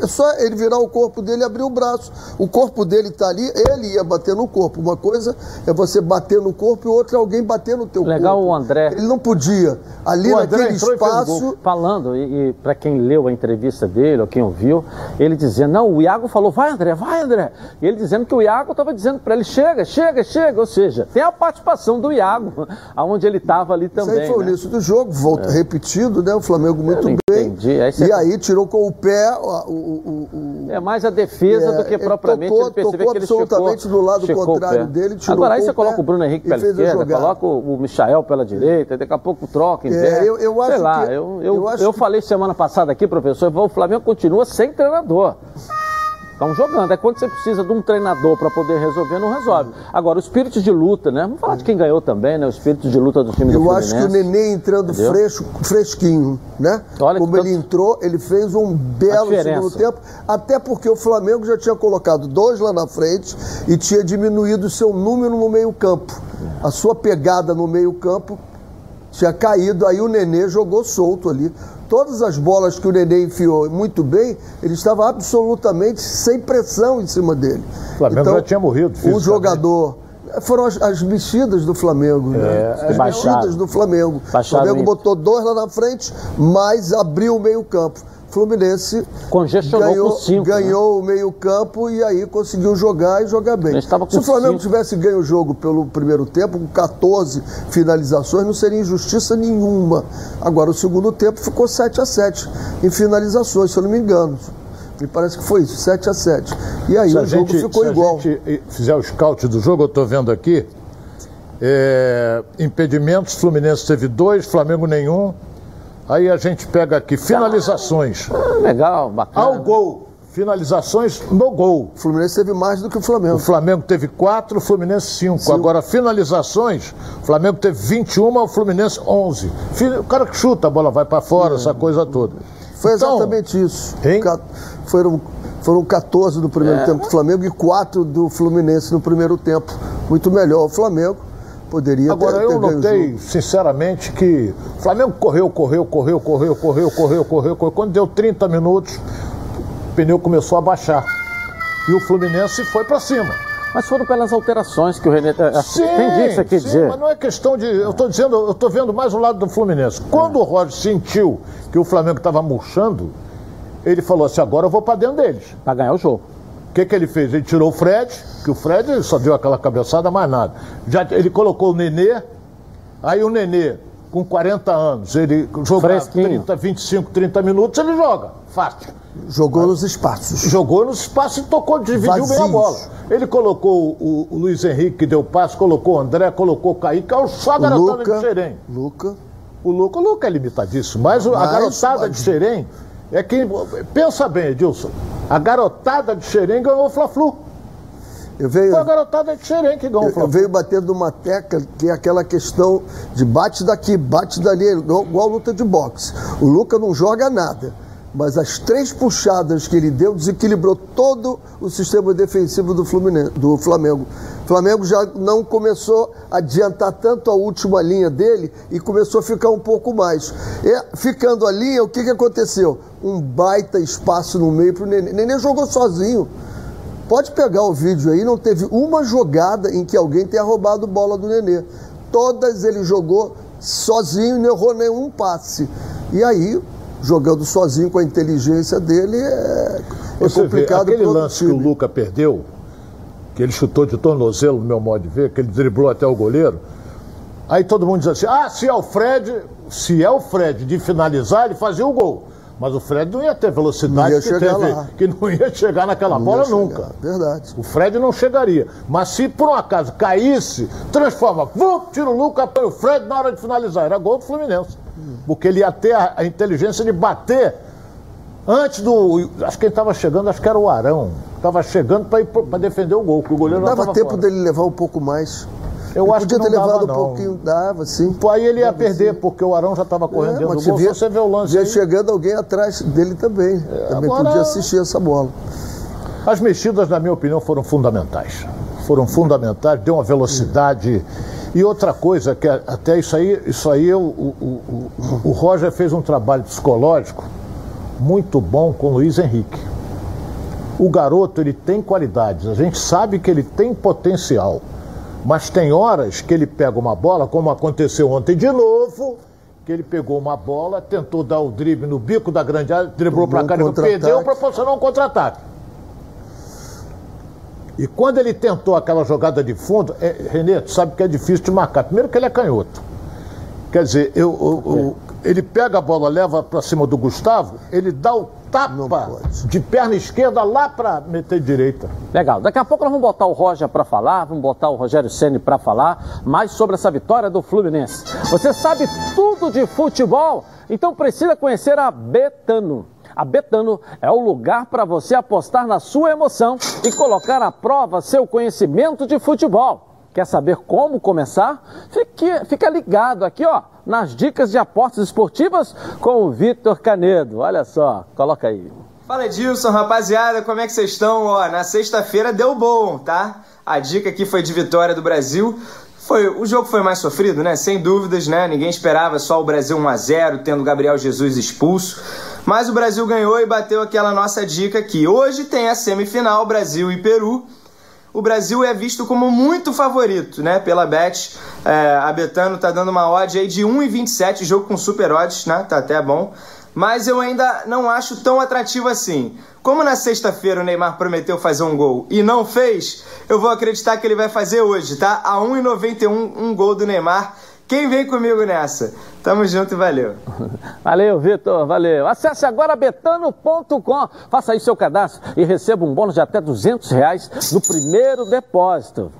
S5: é só ele virar o corpo dele e abrir o braço. O corpo dele está ali, ele ia bater no corpo. Uma coisa é você bater no corpo e outra é alguém bater no teu
S3: Legal
S5: corpo.
S3: Legal o André.
S5: Ele não podia. Ali o naquele espaço...
S3: Falando, e, e para quem leu a entrevista dele, ou quem ouviu, ele dizendo, não, o Iago falou, vai André, vai André. E ele dizendo que o Iago estava dizendo para ele, chega, chega, chega. Ou seja, tem a participação do Iago, *laughs* aonde ele estava ali também. Isso
S5: aí foi
S3: né?
S5: o início do jogo, volta, é. repetido, né? O Flamengo muito bem. Entendi. Aí e é... aí tirou com o pé o, o,
S3: o, É mais a defesa é, do que propriamente ele, tocou, ele perceber que ele
S5: absolutamente
S3: checou,
S5: do lado contrário dele, tirou
S3: Agora aí você coloca o Bruno Henrique pela esquerda, coloca o Michael pela direita, daqui a pouco troca,
S5: é, eu, eu acho Sei
S3: lá,
S5: que,
S3: eu, eu, eu, eu falei semana passada aqui, professor, o Flamengo continua sem treinador. Estão jogando. É quando você precisa de um treinador para poder resolver, não resolve. Agora, o espírito de luta, né? Vamos falar de quem ganhou também, né? O espírito de luta do time
S5: Eu
S3: do
S5: acho que o Nenê entrando fresco, fresquinho, né? Olha Como ele tanto... entrou, ele fez um belo segundo tempo, até porque o Flamengo já tinha colocado dois lá na frente e tinha diminuído o seu número no meio-campo. A sua pegada no meio-campo tinha caído, aí o Nenê jogou solto ali. Todas as bolas que o Nenê enfiou muito bem, ele estava absolutamente sem pressão em cima dele.
S4: O Flamengo então, já tinha morrido.
S5: O jogador. Foram as, as mexidas do Flamengo, né? é, né? As mexidas do Flamengo. o Flamengo botou dois lá na frente, mas abriu o meio-campo. Fluminense
S3: Congestionou
S5: ganhou,
S3: cinco,
S5: ganhou né? o meio-campo e aí conseguiu jogar e jogar bem. Se o Flamengo cinco. tivesse ganho o jogo pelo primeiro tempo, com 14 finalizações, não seria injustiça nenhuma. Agora, o segundo tempo ficou 7 a 7 em finalizações, se eu não me engano. Me parece que foi isso, 7 a 7 E aí se o jogo gente, ficou
S4: se
S5: igual.
S4: Se a gente fizer o scout do jogo, eu estou vendo aqui. É, impedimentos, Fluminense teve dois, Flamengo nenhum. Aí a gente pega aqui finalizações.
S3: Ah, legal, bacana.
S4: Ao gol. Finalizações no gol.
S5: O Fluminense teve mais do que o Flamengo.
S4: O Flamengo teve quatro, o Fluminense cinco. cinco. Agora, finalizações, o Flamengo teve 21, o Fluminense 11. O cara que chuta, a bola vai para fora, é. essa coisa toda.
S5: Foi então, exatamente isso. Hein? Foram, foram 14 no primeiro é. tempo do Flamengo e 4 do Fluminense no primeiro tempo. Muito melhor o Flamengo. Poderia
S4: Agora,
S5: ter,
S4: eu notei, sinceramente, que o Flamengo correu, correu, correu, correu, correu, correu, correu, correu. Quando deu 30 minutos, o pneu começou a baixar. E o Fluminense foi para cima.
S3: Mas foram pelas alterações que o Renê. Eh,
S4: sim, Entendi o que você quer dizer. Mas não é questão de. Eu estou dizendo, eu estou vendo mais o lado do Fluminense. Quando é. o Roger sentiu que o Flamengo estava murchando, ele falou assim: agora eu vou para dentro deles.
S3: Para ganhar o jogo
S4: que, que ele fez? Ele tirou o Fred, que o Fred só deu aquela cabeçada, mais nada. Já, ele colocou o Nenê, aí o Nenê com 40 anos, ele jogar 30, 25, 30 minutos, ele joga. Fácil.
S5: Jogou nos espaços.
S4: Jogou nos espaços e tocou, dividiu Vazios. bem a bola. Ele colocou o, o, Luiz Henrique, que deu passe, colocou o André, colocou o Kaique, é só a garotada de Xerém.
S5: Luca.
S4: O Luca, o Luca é limitadíssimo, mas, mas a garotada mas... de Xerém é que. Pensa bem, Edilson. A garotada de Xerém ganhou o Fla-Flu. Eu veio, Foi a garotada de Xerém que ganhou o
S5: Fla-Flu. Eu veio batendo uma tecla que é aquela questão de bate daqui, bate dali, igual, igual luta de boxe. O Luca não joga nada mas as três puxadas que ele deu desequilibrou todo o sistema defensivo do, Fluminense, do Flamengo. O Flamengo já não começou a adiantar tanto a última linha dele e começou a ficar um pouco mais. E, ficando a linha, o que, que aconteceu? Um baita espaço no meio para o Nenê. Nenê jogou sozinho. Pode pegar o vídeo aí, não teve uma jogada em que alguém tenha roubado bola do Nenê. Todas ele jogou sozinho e não errou nenhum passe. E aí jogando sozinho com a inteligência dele é, é complicado.
S4: Vê, aquele lance que o Luca perdeu, que ele chutou de tornozelo, no meu modo de ver, que ele driblou até o goleiro. Aí todo mundo diz assim: ah, se é o Fred, se é o Fred de finalizar, ele fazia o gol. Mas o Fred não ia ter velocidade ia que teve, que não ia chegar naquela não bola nunca.
S5: Verdade.
S4: O Fred não chegaria. Mas se por um acaso caísse, transforma, vum, tira o Luca, põe o Fred na hora de finalizar. Era gol do Fluminense porque ele ia ter a, a inteligência de bater antes do. Acho que ele estava chegando, acho que era o Arão. Estava chegando para defender o gol, que o goleiro não
S5: Dava tempo fora. dele levar um pouco mais.
S4: Eu ele acho
S5: podia
S4: que
S5: ter levado
S4: dava,
S5: um pouquinho, dava sim.
S4: Pô, aí ele ia perder, sim. porque o Arão já estava correndo é, dentro do gol. Via, você vê o lance. Ia aí.
S5: chegando alguém atrás dele também. É, também agora... podia assistir essa bola.
S4: As mexidas, na minha opinião, foram fundamentais. Foram fundamentais, deu uma velocidade. Hum e outra coisa, que até isso aí, isso aí o, o, o, o Roger fez um trabalho psicológico muito bom com o Luiz Henrique. O garoto ele tem qualidades, a gente sabe que ele tem potencial, mas tem horas que ele pega uma bola, como aconteceu ontem de novo, que ele pegou uma bola, tentou dar o drible no bico da grande área, driblou para cá, e perdeu, proporcionou um contra-ataque. E quando ele tentou aquela jogada de fundo, é, Renê, tu sabe que é difícil de marcar. Primeiro que ele é canhoto. Quer dizer, eu, eu, eu, ele pega a bola, leva para cima do Gustavo, ele dá o tapa de perna esquerda lá para meter direita.
S3: Legal. Daqui a pouco nós vamos botar o Roger para falar, vamos botar o Rogério Ceni para falar mais sobre essa vitória do Fluminense. Você sabe tudo de futebol? Então precisa conhecer a Betano. A Betano é o lugar para você apostar na sua emoção e colocar à prova seu conhecimento de futebol. Quer saber como começar? Fique, fica ligado aqui, ó, nas dicas de apostas esportivas com o Vitor Canedo. Olha só, coloca aí.
S6: Fala Edilson, rapaziada, como é que vocês estão? Ó, na sexta-feira deu bom, tá? A dica aqui foi de vitória do Brasil. Foi, o jogo foi mais sofrido, né? Sem dúvidas, né? Ninguém esperava só o Brasil 1 a 0, tendo Gabriel Jesus expulso. Mas o Brasil ganhou e bateu aquela nossa dica aqui. Hoje tem a semifinal Brasil e Peru. O Brasil é visto como muito favorito, né? Pela Bet. É, a Betano tá dando uma odd aí de 1,27, jogo com super odds, né? Tá até bom. Mas eu ainda não acho tão atrativo assim. Como na sexta-feira o Neymar prometeu fazer um gol e não fez, eu vou acreditar que ele vai fazer hoje, tá? A 1,91 um gol do Neymar. Quem vem comigo nessa? Tamo junto e valeu. *laughs*
S3: Valeu, Vitor, valeu. Acesse agora betano.com, faça aí seu cadastro e receba um bônus de até 200 reais no primeiro depósito.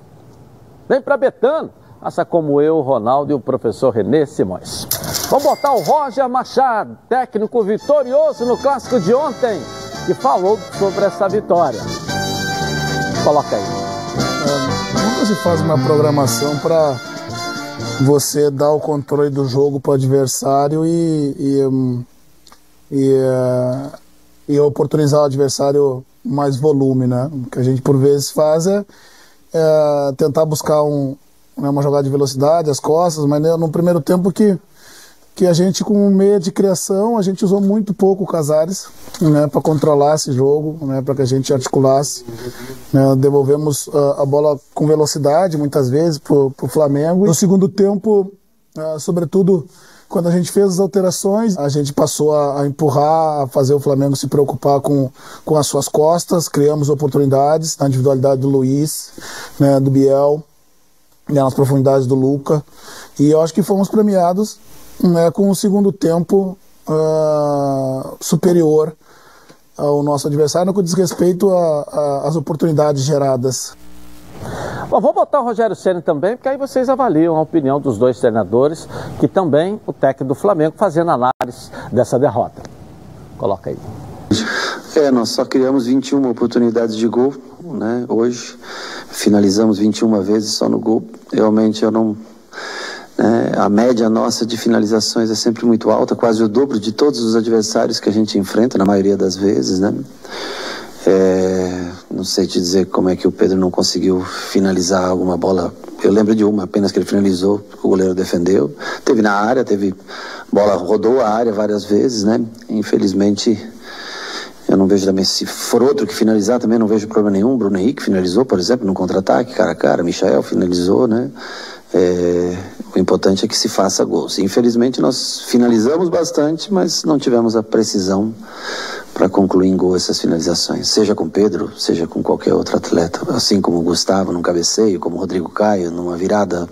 S3: Vem para Betano, faça como eu, o Ronaldo e o professor Renê Simões. Vamos botar o Roger Machado, técnico vitorioso no clássico de ontem, que falou sobre essa vitória. Coloca aí.
S7: Nunca se faz uma programação para você dar o controle do jogo para o adversário e, e, e, uh, e, oportunizar o adversário mais volume, né? O que a gente por vezes faz é, é tentar buscar um, né, uma jogada de velocidade, as costas, mas né, no primeiro tempo que que a gente com meia de criação a gente usou muito pouco o Casares né para controlar esse jogo né para que a gente articulasse né, devolvemos uh, a bola com velocidade muitas vezes para o Flamengo. No segundo tempo uh, sobretudo quando a gente fez as alterações a gente passou a, a, empurrar a fazer o Flamengo se preocupar com, com as suas costas. Criamos oportunidades na individualidade do Luiz né do Biel né, nas profundidades do Luca. E eu acho que fomos premiados né, com o segundo tempo uh, superior ao nosso adversário no que diz respeito às oportunidades geradas.
S3: Bom, vou botar o Rogério Senna também, porque aí vocês avaliam a opinião dos dois treinadores, que também o técnico do Flamengo fazendo análise dessa derrota. Coloca aí.
S8: É, nós só criamos 21 oportunidades de gol, né? Hoje finalizamos 21 vezes só no gol. Realmente eu não né? a média nossa de finalizações é sempre muito alta, quase o dobro de todos os adversários que a gente enfrenta, na maioria das vezes, né? É, não sei te dizer como é que o Pedro não conseguiu finalizar alguma bola. Eu lembro de uma apenas que ele finalizou, o goleiro defendeu. Teve na área, teve bola rodou a área várias vezes, né? Infelizmente, eu não vejo também se for outro que finalizar também não vejo problema nenhum. Bruno Henrique finalizou, por exemplo, no contra-ataque, cara a cara. Michael finalizou, né? É, o importante é que se faça gols. Infelizmente nós finalizamos bastante, mas não tivemos a precisão para concluir em gol essas finalizações, seja com Pedro, seja com qualquer outro atleta, assim como o Gustavo num cabeceio, como o Rodrigo Caio numa virada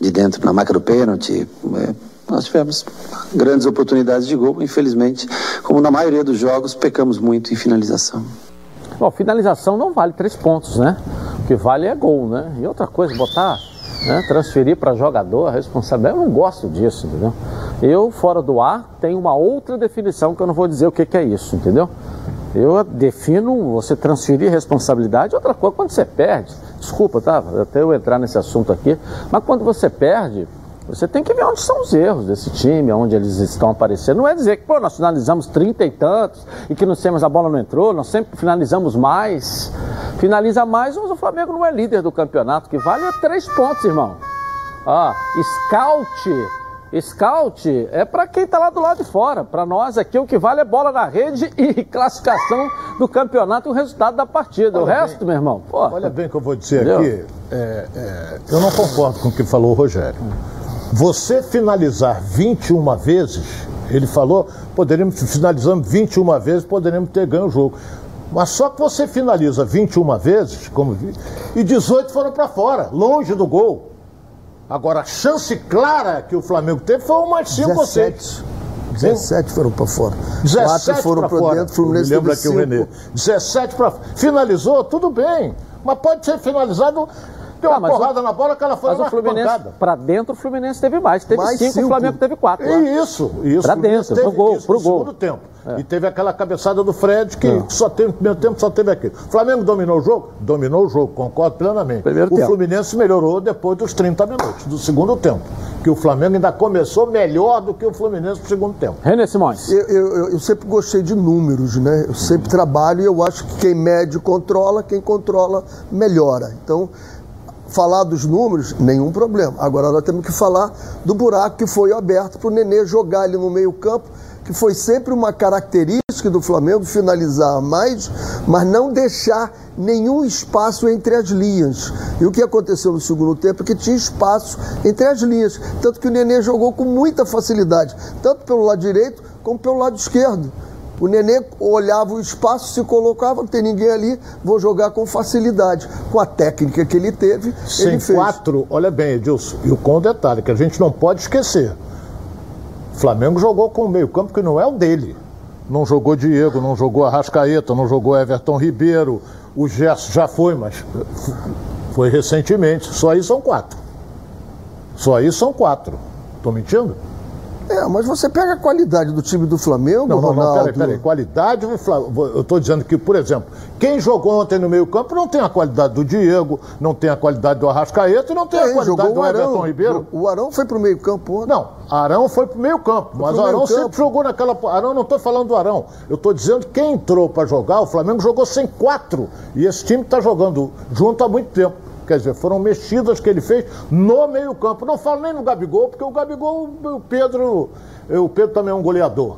S8: de dentro na marca do pênalti. É, nós tivemos grandes oportunidades de gol, infelizmente, como na maioria dos jogos, pecamos muito em finalização.
S3: Bom, finalização não vale três pontos, né? O que vale é gol, né? E outra coisa, botar né, transferir para jogador a responsabilidade. Eu não gosto disso, entendeu? Eu, fora do ar, tenho uma outra definição que eu não vou dizer o que, que é isso, entendeu? Eu defino você transferir responsabilidade, outra coisa, quando você perde, desculpa, tá? Até eu entrar nesse assunto aqui, mas quando você perde, você tem que ver onde são os erros desse time, onde eles estão aparecendo. Não é dizer que, pô, nós finalizamos trinta e tantos e que não temos a bola não entrou, nós sempre finalizamos mais. Finaliza mais, mas o Flamengo não é líder do campeonato, que vale é três pontos, irmão. Ah, scout. Scout é para quem está lá do lado de fora. Para nós aqui o que vale é bola na rede e classificação do campeonato e o resultado da partida. Olha o resto, bem, meu irmão.
S4: Pô, olha bem o que eu vou dizer entendeu? aqui. É, é, eu não concordo com o que falou o Rogério. Você finalizar 21 vezes, ele falou, poderíamos, finalizando 21 vezes, poderíamos ter ganho o jogo. Mas só que você finaliza 21 vezes, como vi, e 18 foram para fora, longe do gol. Agora, a chance clara que o Flamengo teve foi umas 5 ou 6.
S5: 17 foram para fora.
S4: 17 foram para fora. Dentro, Fluminense lembra aqui o Renê. 17 para Finalizou, tudo bem. Mas pode ser finalizado deu ah, uma porrada o, na bola que ela foi
S3: mas o Fluminense, Pra dentro o Fluminense teve mais. Teve mais cinco, cinco, o Flamengo teve quatro.
S4: Isso, isso.
S3: Pra dentro, pro gol, isso, pro gol.
S4: segundo tempo. É. E teve aquela cabeçada do Fred que é. só teve no primeiro tempo, só teve aquilo. O Flamengo dominou o jogo? Dominou o jogo, concordo plenamente. Primeiro o tempo. Fluminense melhorou depois dos 30 minutos do segundo tempo. Que o Flamengo ainda começou melhor do que o Fluminense no segundo tempo.
S3: René Simões.
S5: Eu, eu, eu sempre gostei de números, né? Eu sempre trabalho e eu acho que quem mede controla, quem controla melhora. Então, falar dos números, nenhum problema. Agora nós temos que falar do buraco que foi aberto para o Nenê jogar ali no meio-campo, que foi sempre uma característica do Flamengo finalizar mais, mas não deixar nenhum espaço entre as linhas. E o que aconteceu no segundo tempo é que tinha espaço entre as linhas. Tanto que o Nenê jogou com muita facilidade, tanto pelo lado direito como pelo lado esquerdo. O Nenê olhava o espaço, se colocava, não tem ninguém ali, vou jogar com facilidade. Com a técnica que ele teve,
S4: Sem
S5: ele fez.
S4: quatro, olha bem, Edilson, e com o detalhe que a gente não pode esquecer. O Flamengo jogou com o meio campo que não é o dele. Não jogou Diego, não jogou Arrascaeta, não jogou Everton Ribeiro. O Gerson já foi, mas foi recentemente. Só aí são quatro. Só aí são quatro. Estou mentindo?
S5: É, mas você pega a qualidade do time do Flamengo,
S4: não,
S5: Ronaldo...
S4: Não, peraí, peraí. Qualidade, eu estou dizendo que, por exemplo, quem jogou ontem no meio campo não tem a qualidade do Diego, não tem a qualidade do Arrascaeta e não tem a qualidade do Everton Arão. Ribeiro.
S5: O Arão foi para o meio campo ontem.
S4: Não, Arão foi para o meio campo, mas o Arão sempre jogou naquela... Arão, não estou falando do Arão, eu estou dizendo que quem entrou para jogar, o Flamengo jogou sem quatro, e esse time está jogando junto há muito tempo. Quer dizer, foram mexidas que ele fez no meio-campo. Não falo nem no Gabigol, porque o Gabigol, o Pedro, o Pedro também é um goleador.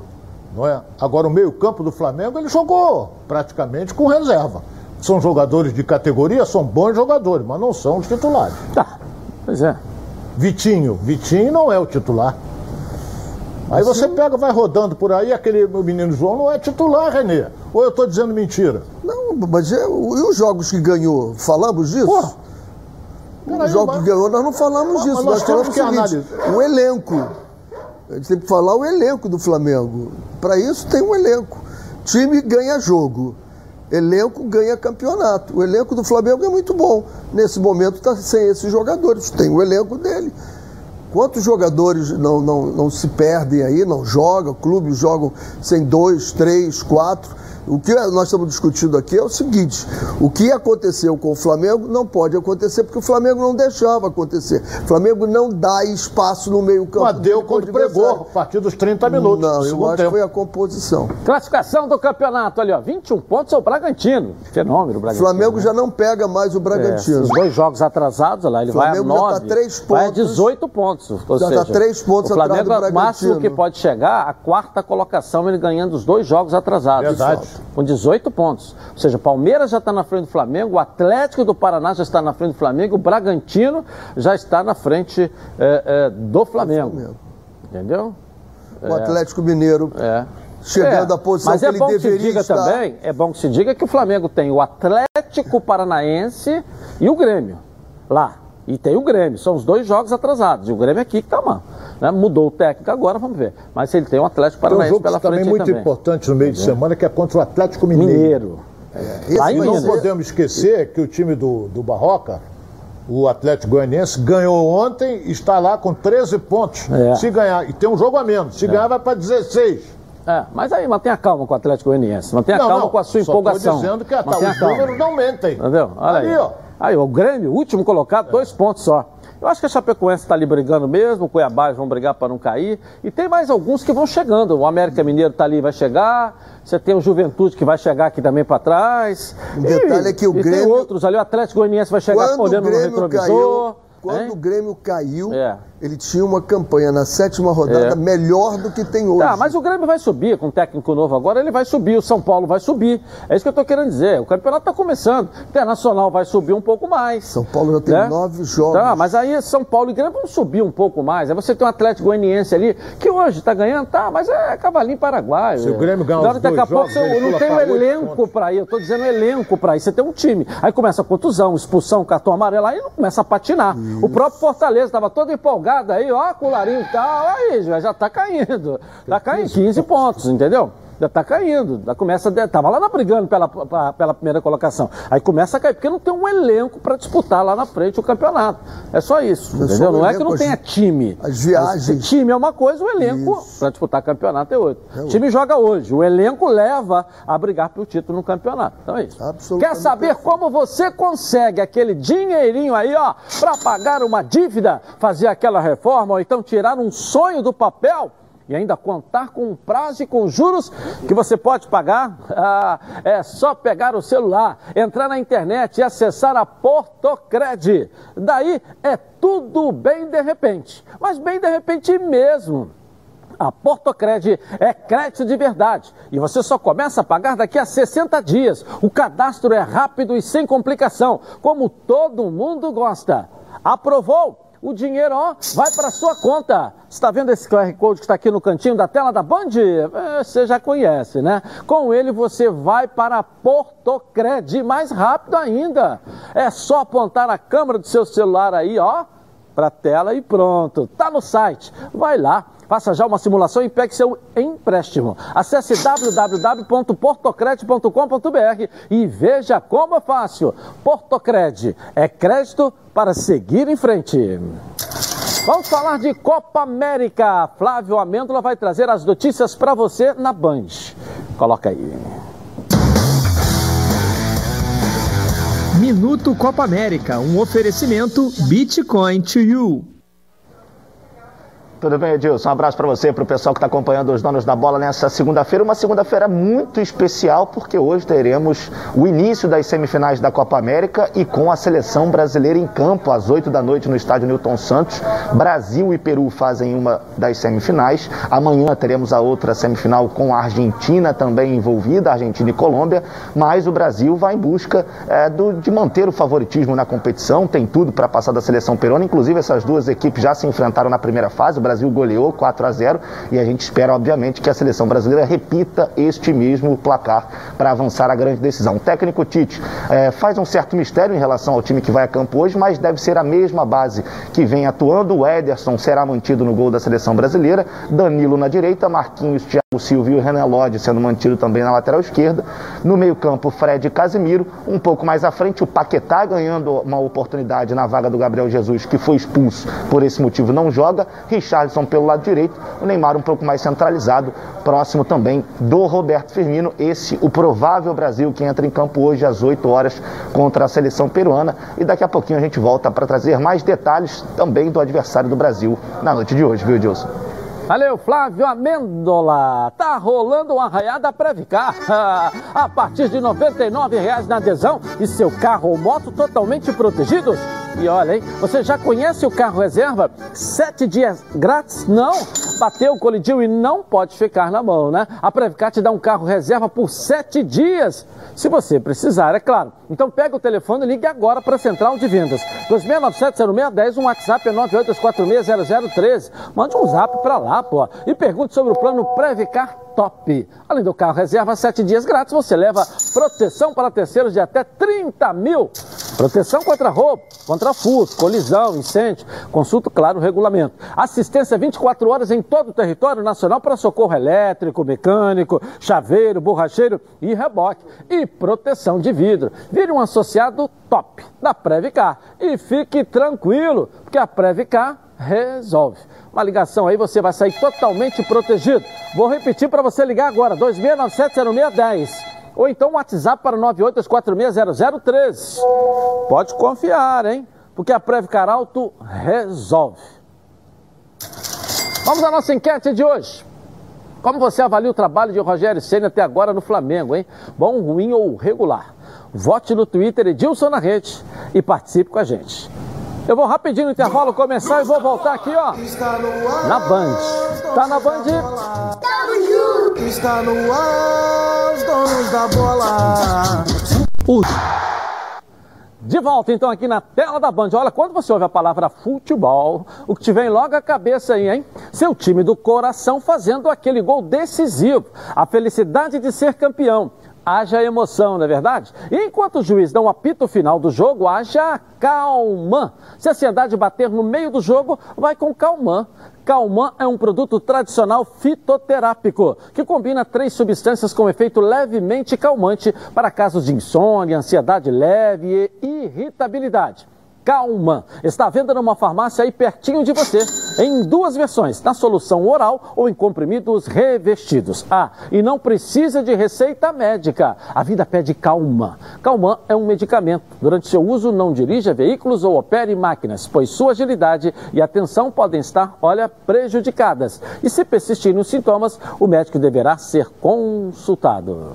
S4: Não é? Agora, o meio-campo do Flamengo, ele jogou praticamente com reserva. São jogadores de categoria, são bons jogadores, mas não são os titulares.
S3: Tá, pois é.
S4: Vitinho, Vitinho não é o titular. Aí assim... você pega, vai rodando por aí, aquele menino João não é titular, Renê. Ou eu estou dizendo mentira?
S5: Não, mas é, e os jogos que ganhou, falamos disso? Pô,
S4: o jogo
S5: que ganhou, nós não falamos disso. Nós, nós falamos o seguinte, o elenco. A gente tem que falar o elenco do Flamengo. Para isso tem um elenco. Time ganha jogo. Elenco ganha campeonato. O elenco do Flamengo é muito bom. Nesse momento está sem esses jogadores. Tem o elenco dele. Quantos jogadores não, não, não se perdem aí, não jogam, clubes jogam sem dois, três, quatro. O que nós estamos discutindo aqui é o seguinte: o que aconteceu com o Flamengo não pode acontecer, porque o Flamengo não deixava acontecer. O Flamengo não dá espaço no meio-campo.
S4: Mas deu quando pregou, a partir dos 30 minutos.
S5: Não, eu acho tempo. que foi a composição.
S3: Classificação do campeonato ali, ó. 21 pontos é o Bragantino. Fenômeno, o Bragantino.
S5: O Flamengo né? já não pega mais o Bragantino. É,
S3: os dois jogos atrasados, lá, ele vai a 9. Já tá 3 pontos, vai a 18 pontos. Ou já está
S5: 3 pontos
S3: o Flamengo, atrás do Bragantino. O máximo que pode chegar, a quarta colocação, ele ganhando os dois jogos atrasados.
S4: Verdade.
S3: Com 18 pontos. Ou seja, Palmeiras já está na frente do Flamengo, o Atlético do Paraná já está na frente do Flamengo, o Bragantino já está na frente é, é, do Flamengo. Flamengo. Entendeu?
S5: O Atlético Mineiro. É. Chegando é, à posição
S3: mas
S5: que
S3: é
S5: ele
S3: bom que se diga
S5: estar.
S3: também, é bom que se diga que o Flamengo tem o Atlético Paranaense e o Grêmio lá. E tem o Grêmio, são os dois jogos atrasados. E o Grêmio aqui que está mal. Né? Mudou o técnico agora, vamos ver. Mas ele tem o Atlético Paranaense
S4: tem um jogo
S3: pela
S4: também
S3: frente
S4: muito
S3: também.
S4: importante no meio de semana, que é contra o Atlético Mineiro.
S3: Mineiro.
S4: É. Lá não podemos esquecer que o time do, do Barroca, o Atlético Goianiense, ganhou ontem e está lá com 13 pontos. É. Se ganhar, e tem um jogo a menos. Se é. ganhar, vai para 16.
S3: É, mas aí mantenha calma com o Atlético Goianiense. Mantenha não, calma não, com a sua empolgação.
S4: Estou dizendo que tá, os números não mentem.
S3: Entendeu? Olha aí. aí. Ó. Aí, o Grêmio, último colocado, dois pontos só. Eu acho que a Chapecoense está ali brigando mesmo, o Cuiabá vão brigar para não cair. E tem mais alguns que vão chegando. O América Mineiro está ali vai chegar. Você tem o Juventude que vai chegar aqui também para trás.
S5: O detalhe
S3: e,
S5: é que o
S3: e
S5: Grêmio.
S3: tem outros ali. O Atlético Goianiense vai chegar olhando no retrovisor. Caiu,
S5: quando hein? o Grêmio caiu, é ele tinha uma campanha na sétima rodada é. melhor do que tem hoje.
S3: Tá, mas o Grêmio vai subir com um técnico novo agora, ele vai subir, o São Paulo vai subir. É isso que eu estou querendo dizer. O campeonato está começando. O Internacional vai subir um pouco mais.
S5: São Paulo já tem né? nove jogos.
S3: Tá, mas aí São Paulo e Grêmio vão subir um pouco mais. Aí você tem um Atlético Goianiense ali, que hoje está ganhando, tá, mas é cavalinho paraguaio.
S4: Se o Grêmio ganhar os
S3: daqui
S4: a
S3: pouco
S4: você
S3: não tem um elenco para ir. Eu estou dizendo elenco para ir. Você tem um time. Aí começa a contusão, expulsão, cartão amarelo, aí começa a patinar. Isso. O próprio Fortaleza estava todo empolgado aí, ó, com colarinho e tal, aí já, já tá caindo. Tá caindo 15 pontos, entendeu? Já está caindo, já começa, tava lá na brigando pela, pela primeira colocação, aí começa a cair, porque não tem um elenco para disputar lá na frente o campeonato, é só isso, é entendeu? Só não é que não tenha time,
S5: as viagens,
S3: time é uma coisa, o elenco para disputar campeonato é outro, é o time joga hoje, o elenco leva a brigar pelo título no campeonato, então é isso. Quer saber como você consegue aquele dinheirinho aí, ó, para pagar uma dívida, fazer aquela reforma ou então tirar um sonho do papel? E ainda contar com um prazo e com juros que você pode pagar, *laughs* ah, é só pegar o celular, entrar na internet e acessar a Portocred. Daí é tudo bem de repente, mas bem de repente mesmo. A Portocred é crédito de verdade e você só começa a pagar daqui a 60 dias. O cadastro é rápido e sem complicação, como todo mundo gosta. Aprovou? O dinheiro ó, vai para sua conta. Está vendo esse QR Code que está aqui no cantinho da tela da Band? É, você já conhece, né? Com ele você vai para Portocred mais rápido ainda. É só apontar a câmera do seu celular aí, ó, para a tela e pronto. Tá no site. Vai lá. Faça já uma simulação e pegue seu empréstimo. Acesse www.portocred.com.br e veja como é fácil. Portocred é crédito para seguir em frente. Vamos falar de Copa América. Flávio Amêndola vai trazer as notícias para você na Band. Coloca aí.
S9: Minuto Copa América, um oferecimento Bitcoin to You.
S2: Tudo bem, Edilson? Um abraço para você, para o pessoal que está acompanhando os donos da bola nessa segunda-feira. Uma segunda-feira muito especial, porque hoje teremos o início das semifinais da Copa América e com a seleção brasileira em campo, às 8 da noite, no estádio Newton Santos. Brasil e Peru fazem uma das semifinais. Amanhã teremos a outra semifinal com a Argentina também envolvida, Argentina e Colômbia. Mas o Brasil vai em busca é, do, de manter o favoritismo na competição, tem tudo para passar da seleção peruana. Inclusive, essas duas equipes já se enfrentaram na primeira fase. O Brasil goleou 4 a 0 e a gente espera, obviamente, que a seleção brasileira repita este mesmo placar para avançar a grande decisão. O técnico Tite é, faz um certo mistério em relação ao time que vai a campo hoje, mas deve ser a mesma base que vem atuando. O Ederson será mantido no gol da seleção brasileira, Danilo na direita, Marquinhos, Thiago Silva e o Lodge sendo mantido também na lateral esquerda. No meio-campo, Fred e Casimiro. Um pouco mais à frente, o Paquetá ganhando uma oportunidade na vaga do Gabriel Jesus, que foi expulso por esse motivo, não joga. Richardson pelo lado direito, o Neymar um pouco mais centralizado, próximo também do Roberto Firmino. Esse, o provável Brasil que entra em campo hoje às 8 horas contra a seleção peruana. E daqui a pouquinho a gente volta para trazer mais detalhes também do adversário do Brasil na noite de hoje, viu, Edilson?
S3: Valeu, Flávio Amêndola. Tá rolando uma arraiada Previcar. *laughs* A partir de R$ 99,00 na adesão e seu carro ou moto totalmente protegidos. E olha, hein, você já conhece o carro reserva? Sete dias grátis? Não! Bateu, colidiu e não pode ficar na mão, né? A Previcar te dá um carro reserva por sete dias. Se você precisar, é claro. Então pega o telefone e ligue agora para a Central de Vendas. 2697-0610, um WhatsApp é 98460013. Mande um zap para lá, pô. E pergunte sobre o plano Previcar Top. Além do carro reserva, sete dias grátis, você leva proteção para terceiros de até 30 mil. Proteção contra roubo, contra furto, colisão, incêndio. Consulta, claro, o regulamento. Assistência 24 horas em todo o território nacional para socorro elétrico, mecânico, chaveiro, borracheiro e reboque. E proteção de vidro. Vire um associado top da Previcar. E fique tranquilo, porque a Previcar resolve. Uma ligação aí, você vai sair totalmente protegido. Vou repetir para você ligar agora, 2697-0610. Ou então o WhatsApp para 98460013. Pode confiar, hein? Porque a Previcar Alto resolve. Vamos à nossa enquete de hoje. Como você avalia o trabalho de Rogério Senna até agora no Flamengo, hein? Bom, ruim ou regular? Vote no Twitter Edilson na rede e participe com a gente. Eu vou rapidinho no intervalo começar e vou voltar aqui, ó. Na Band. Tá na Band? Tamo junto. Está no ar, os donos da bola. De volta então aqui na tela da Band. Olha, quando você ouve a palavra futebol, o que te vem logo à cabeça aí, hein? Seu time do coração fazendo aquele gol decisivo. A felicidade de ser campeão haja emoção, não é verdade? E enquanto o juiz dá um apito final do jogo, haja calma. Se a ansiedade bater no meio do jogo, vai com calmã. Calman é um produto tradicional fitoterápico que combina três substâncias com efeito levemente calmante para casos de insônia, ansiedade leve e irritabilidade. Calma. Está à venda numa farmácia aí pertinho de você, em duas versões, na solução oral ou em comprimidos revestidos. Ah, e não precisa de receita médica. A vida pede calma. Calman é um medicamento. Durante seu uso, não dirija veículos ou opere máquinas, pois sua agilidade e atenção podem estar, olha, prejudicadas. E se persistirem os sintomas, o médico deverá ser consultado.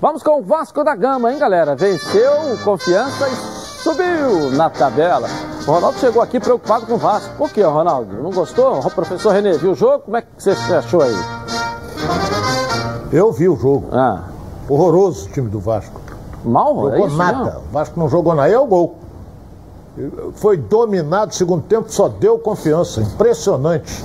S3: Vamos com o Vasco da Gama, hein, galera? Venceu, confiança e subiu na tabela. O Ronaldo chegou aqui preocupado com o Vasco. Por que, Ronaldo? Não gostou? O professor Renê viu o jogo? Como é que você achou aí?
S4: Eu vi o jogo. Ah. Horroroso o time do Vasco.
S3: Mal,
S4: jogou
S3: é isso
S4: nada.
S3: Mesmo?
S4: O Vasco não jogou nada. É o gol. Foi dominado, segundo tempo só deu confiança. Impressionante.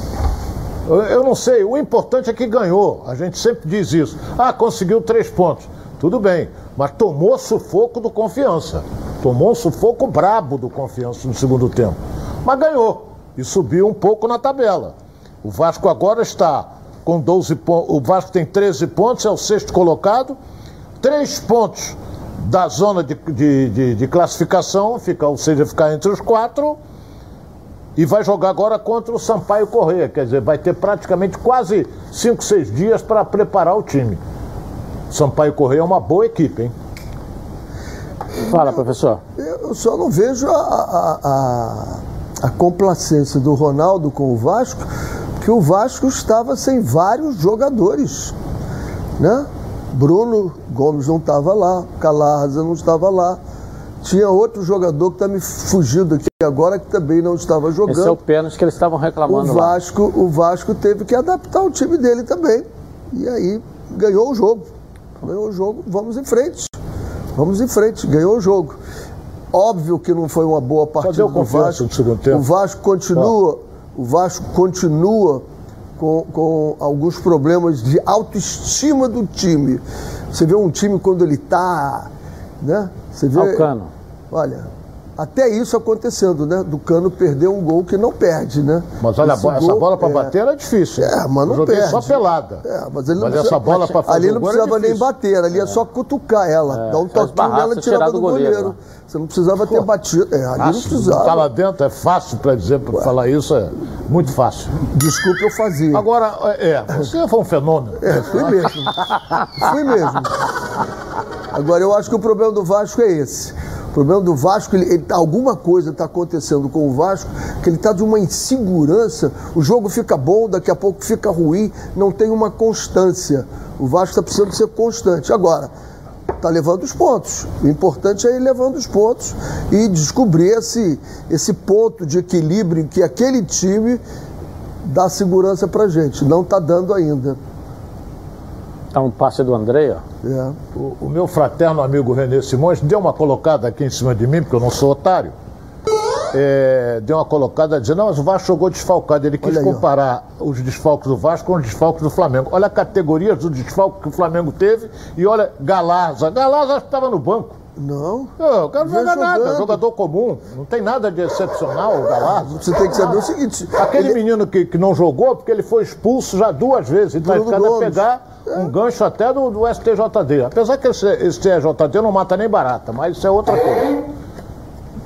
S4: Eu não sei, o importante é que ganhou. A gente sempre diz isso. Ah, conseguiu três pontos. Tudo bem, mas tomou sufoco do confiança. Tomou um sufoco brabo do confiança no segundo tempo. Mas ganhou e subiu um pouco na tabela. O Vasco agora está com 12 pontos. O Vasco tem 13 pontos, é o sexto colocado. Três pontos da zona de, de, de, de classificação, fica, ou seja, ficar entre os quatro. E vai jogar agora contra o Sampaio Correia. Quer dizer, vai ter praticamente quase 5, 6 dias para preparar o time. Sampaio Correia é uma boa equipe, hein?
S3: Fala, professor.
S5: Eu só não vejo a, a, a, a complacência do Ronaldo com o Vasco, que o Vasco estava sem vários jogadores, né? Bruno Gomes não estava lá, Calarza não estava lá. Tinha outro jogador que está me fugindo aqui agora que também não estava jogando. Esse
S3: é o pênalti que eles estavam reclamando
S5: o Vasco, lá. O Vasco teve que adaptar o time dele também. E aí ganhou o jogo. Ganhou o jogo, vamos em frente. Vamos em frente, ganhou o jogo. Óbvio que não foi uma boa partida do Vasco.
S4: No segundo tempo.
S5: O Vasco continua, o Vasco continua com, com alguns problemas de autoestima do time. Você vê um time quando ele está. Né? Você vê.
S3: Alcano.
S5: Olha, até isso acontecendo, né? Do Cano perder um gol que não perde, né?
S4: Mas olha, essa
S5: gol,
S4: bola para
S5: é,
S4: bater era difícil.
S5: É, mas não
S4: Joguei
S5: perde.
S4: só pelada.
S5: É, mas ele não
S4: Mas
S5: precisa-
S4: essa bola para fazer
S5: Ali não precisava nem bater, ali é só cutucar ela, dar um toquinho nela e tirar do goleiro.
S3: goleiro.
S5: Você não precisava ter batido. É, ali não
S4: Fácil,
S5: precisava.
S4: tá lá dentro, é fácil para dizer, para falar isso, é muito fácil.
S5: Desculpa, eu fazia.
S4: Agora, é, você foi um fenômeno.
S5: É, fui mesmo. fui mesmo. Agora, eu acho que o problema do Vasco é esse. Problema do Vasco, ele, ele- alguma coisa está acontecendo com o Vasco, que ele está de uma insegurança. O jogo fica bom, daqui a pouco fica ruim, não tem uma constância. O Vasco está precisando ser constante. Agora, está levando os pontos. O importante é ir levando os pontos e descobrir esse, esse ponto de equilíbrio que aquele time dá segurança para gente. Não está dando ainda.
S3: Tá um passe do André, ó.
S5: É.
S4: O, o meu fraterno amigo Renê Simões deu uma colocada aqui em cima de mim, porque eu não sou otário. É, deu uma colocada dizendo, não, mas o Vasco jogou desfalcado. Ele quis
S5: aí, ó.
S4: comparar os desfalques do Vasco com os desfalques do Flamengo. Olha a categoria do desfalque que o Flamengo teve e olha Galaza. Galaza acho que estava no banco.
S5: Não.
S4: Não, o cara não joga nada, jogador comum. Não tem nada de excepcional o Galaza.
S5: Você tem que saber o seguinte.
S4: Aquele
S5: ele-
S4: menino que, que não jogou, porque ele foi expulso já duas vezes. Ele vai ficar pegar um gancho até do, do STJD. Apesar que esse, esse TJD não mata nem barata, mas isso é outra coisa.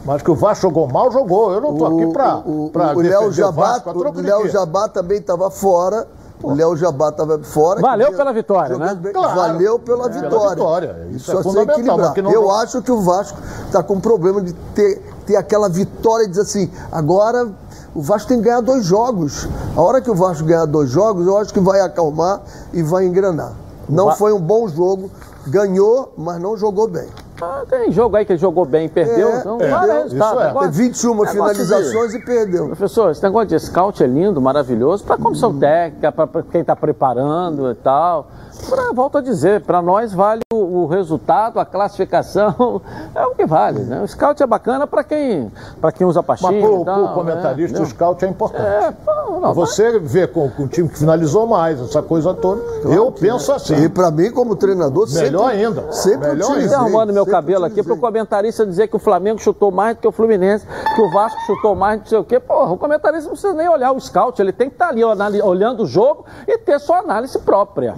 S4: Mas que o Vasco jogou mal, jogou. Eu não tô aqui pra,
S5: o,
S4: pra
S5: o Léo Jabá, o Léo? Jabá também estava fora. O Léo Jabá estava fora.
S3: Valeu pela vitória, né?
S5: bem.
S4: Claro.
S5: Valeu pela
S4: Pela
S5: vitória.
S4: vitória. Isso é
S5: Só
S4: fundamental, que não-
S5: Eu acho que o Vasco está com problema de ter, ter aquela vitória e dizer assim, agora o Vasco tem que ganhar dois jogos. A hora que o Vasco ganhar dois jogos, eu acho que vai acalmar e vai engrenar. Não
S3: Va-
S5: foi um bom jogo, ganhou, mas não jogou bem.
S3: Ah, tem jogo aí que ele jogou bem e perdeu,
S5: É,
S3: então
S5: é,
S3: vale
S5: isso
S3: resultado.
S4: é.
S3: Agora,
S5: Teve 21
S3: negócio de-
S5: finalizações e perdeu.
S3: Professor, esse negócio de scout é lindo, maravilhoso, para comissão técnica, para quem está preparando e tal. Pra, volto a dizer, para nós vale o, o resultado, a classificação, *laughs* é o que vale. Né? O scout é bacana para quem, pra quem usa
S4: Mas
S3: pastinha
S4: pro,
S3: e tal,
S4: pro comentarista,
S3: né?
S4: o scout é importante.
S3: É, não,
S4: Você vê com, com o time que finalizou mais, essa coisa toda. eu penso assim.
S5: E para mim, como treinador,
S4: Melhor
S5: sempre,
S4: ainda.
S5: Sempre
S4: Melhor
S5: utilizei,
S3: Estou arrumando meu cabelo aqui para o comentarista dizer que o Flamengo chutou mais do que o Fluminense, que o Vasco chutou mais, não sei o quê. Porra, o comentarista não precisa nem olhar o scout, ele tem que estar ali anali- olhando o jogo e ter sua análise própria.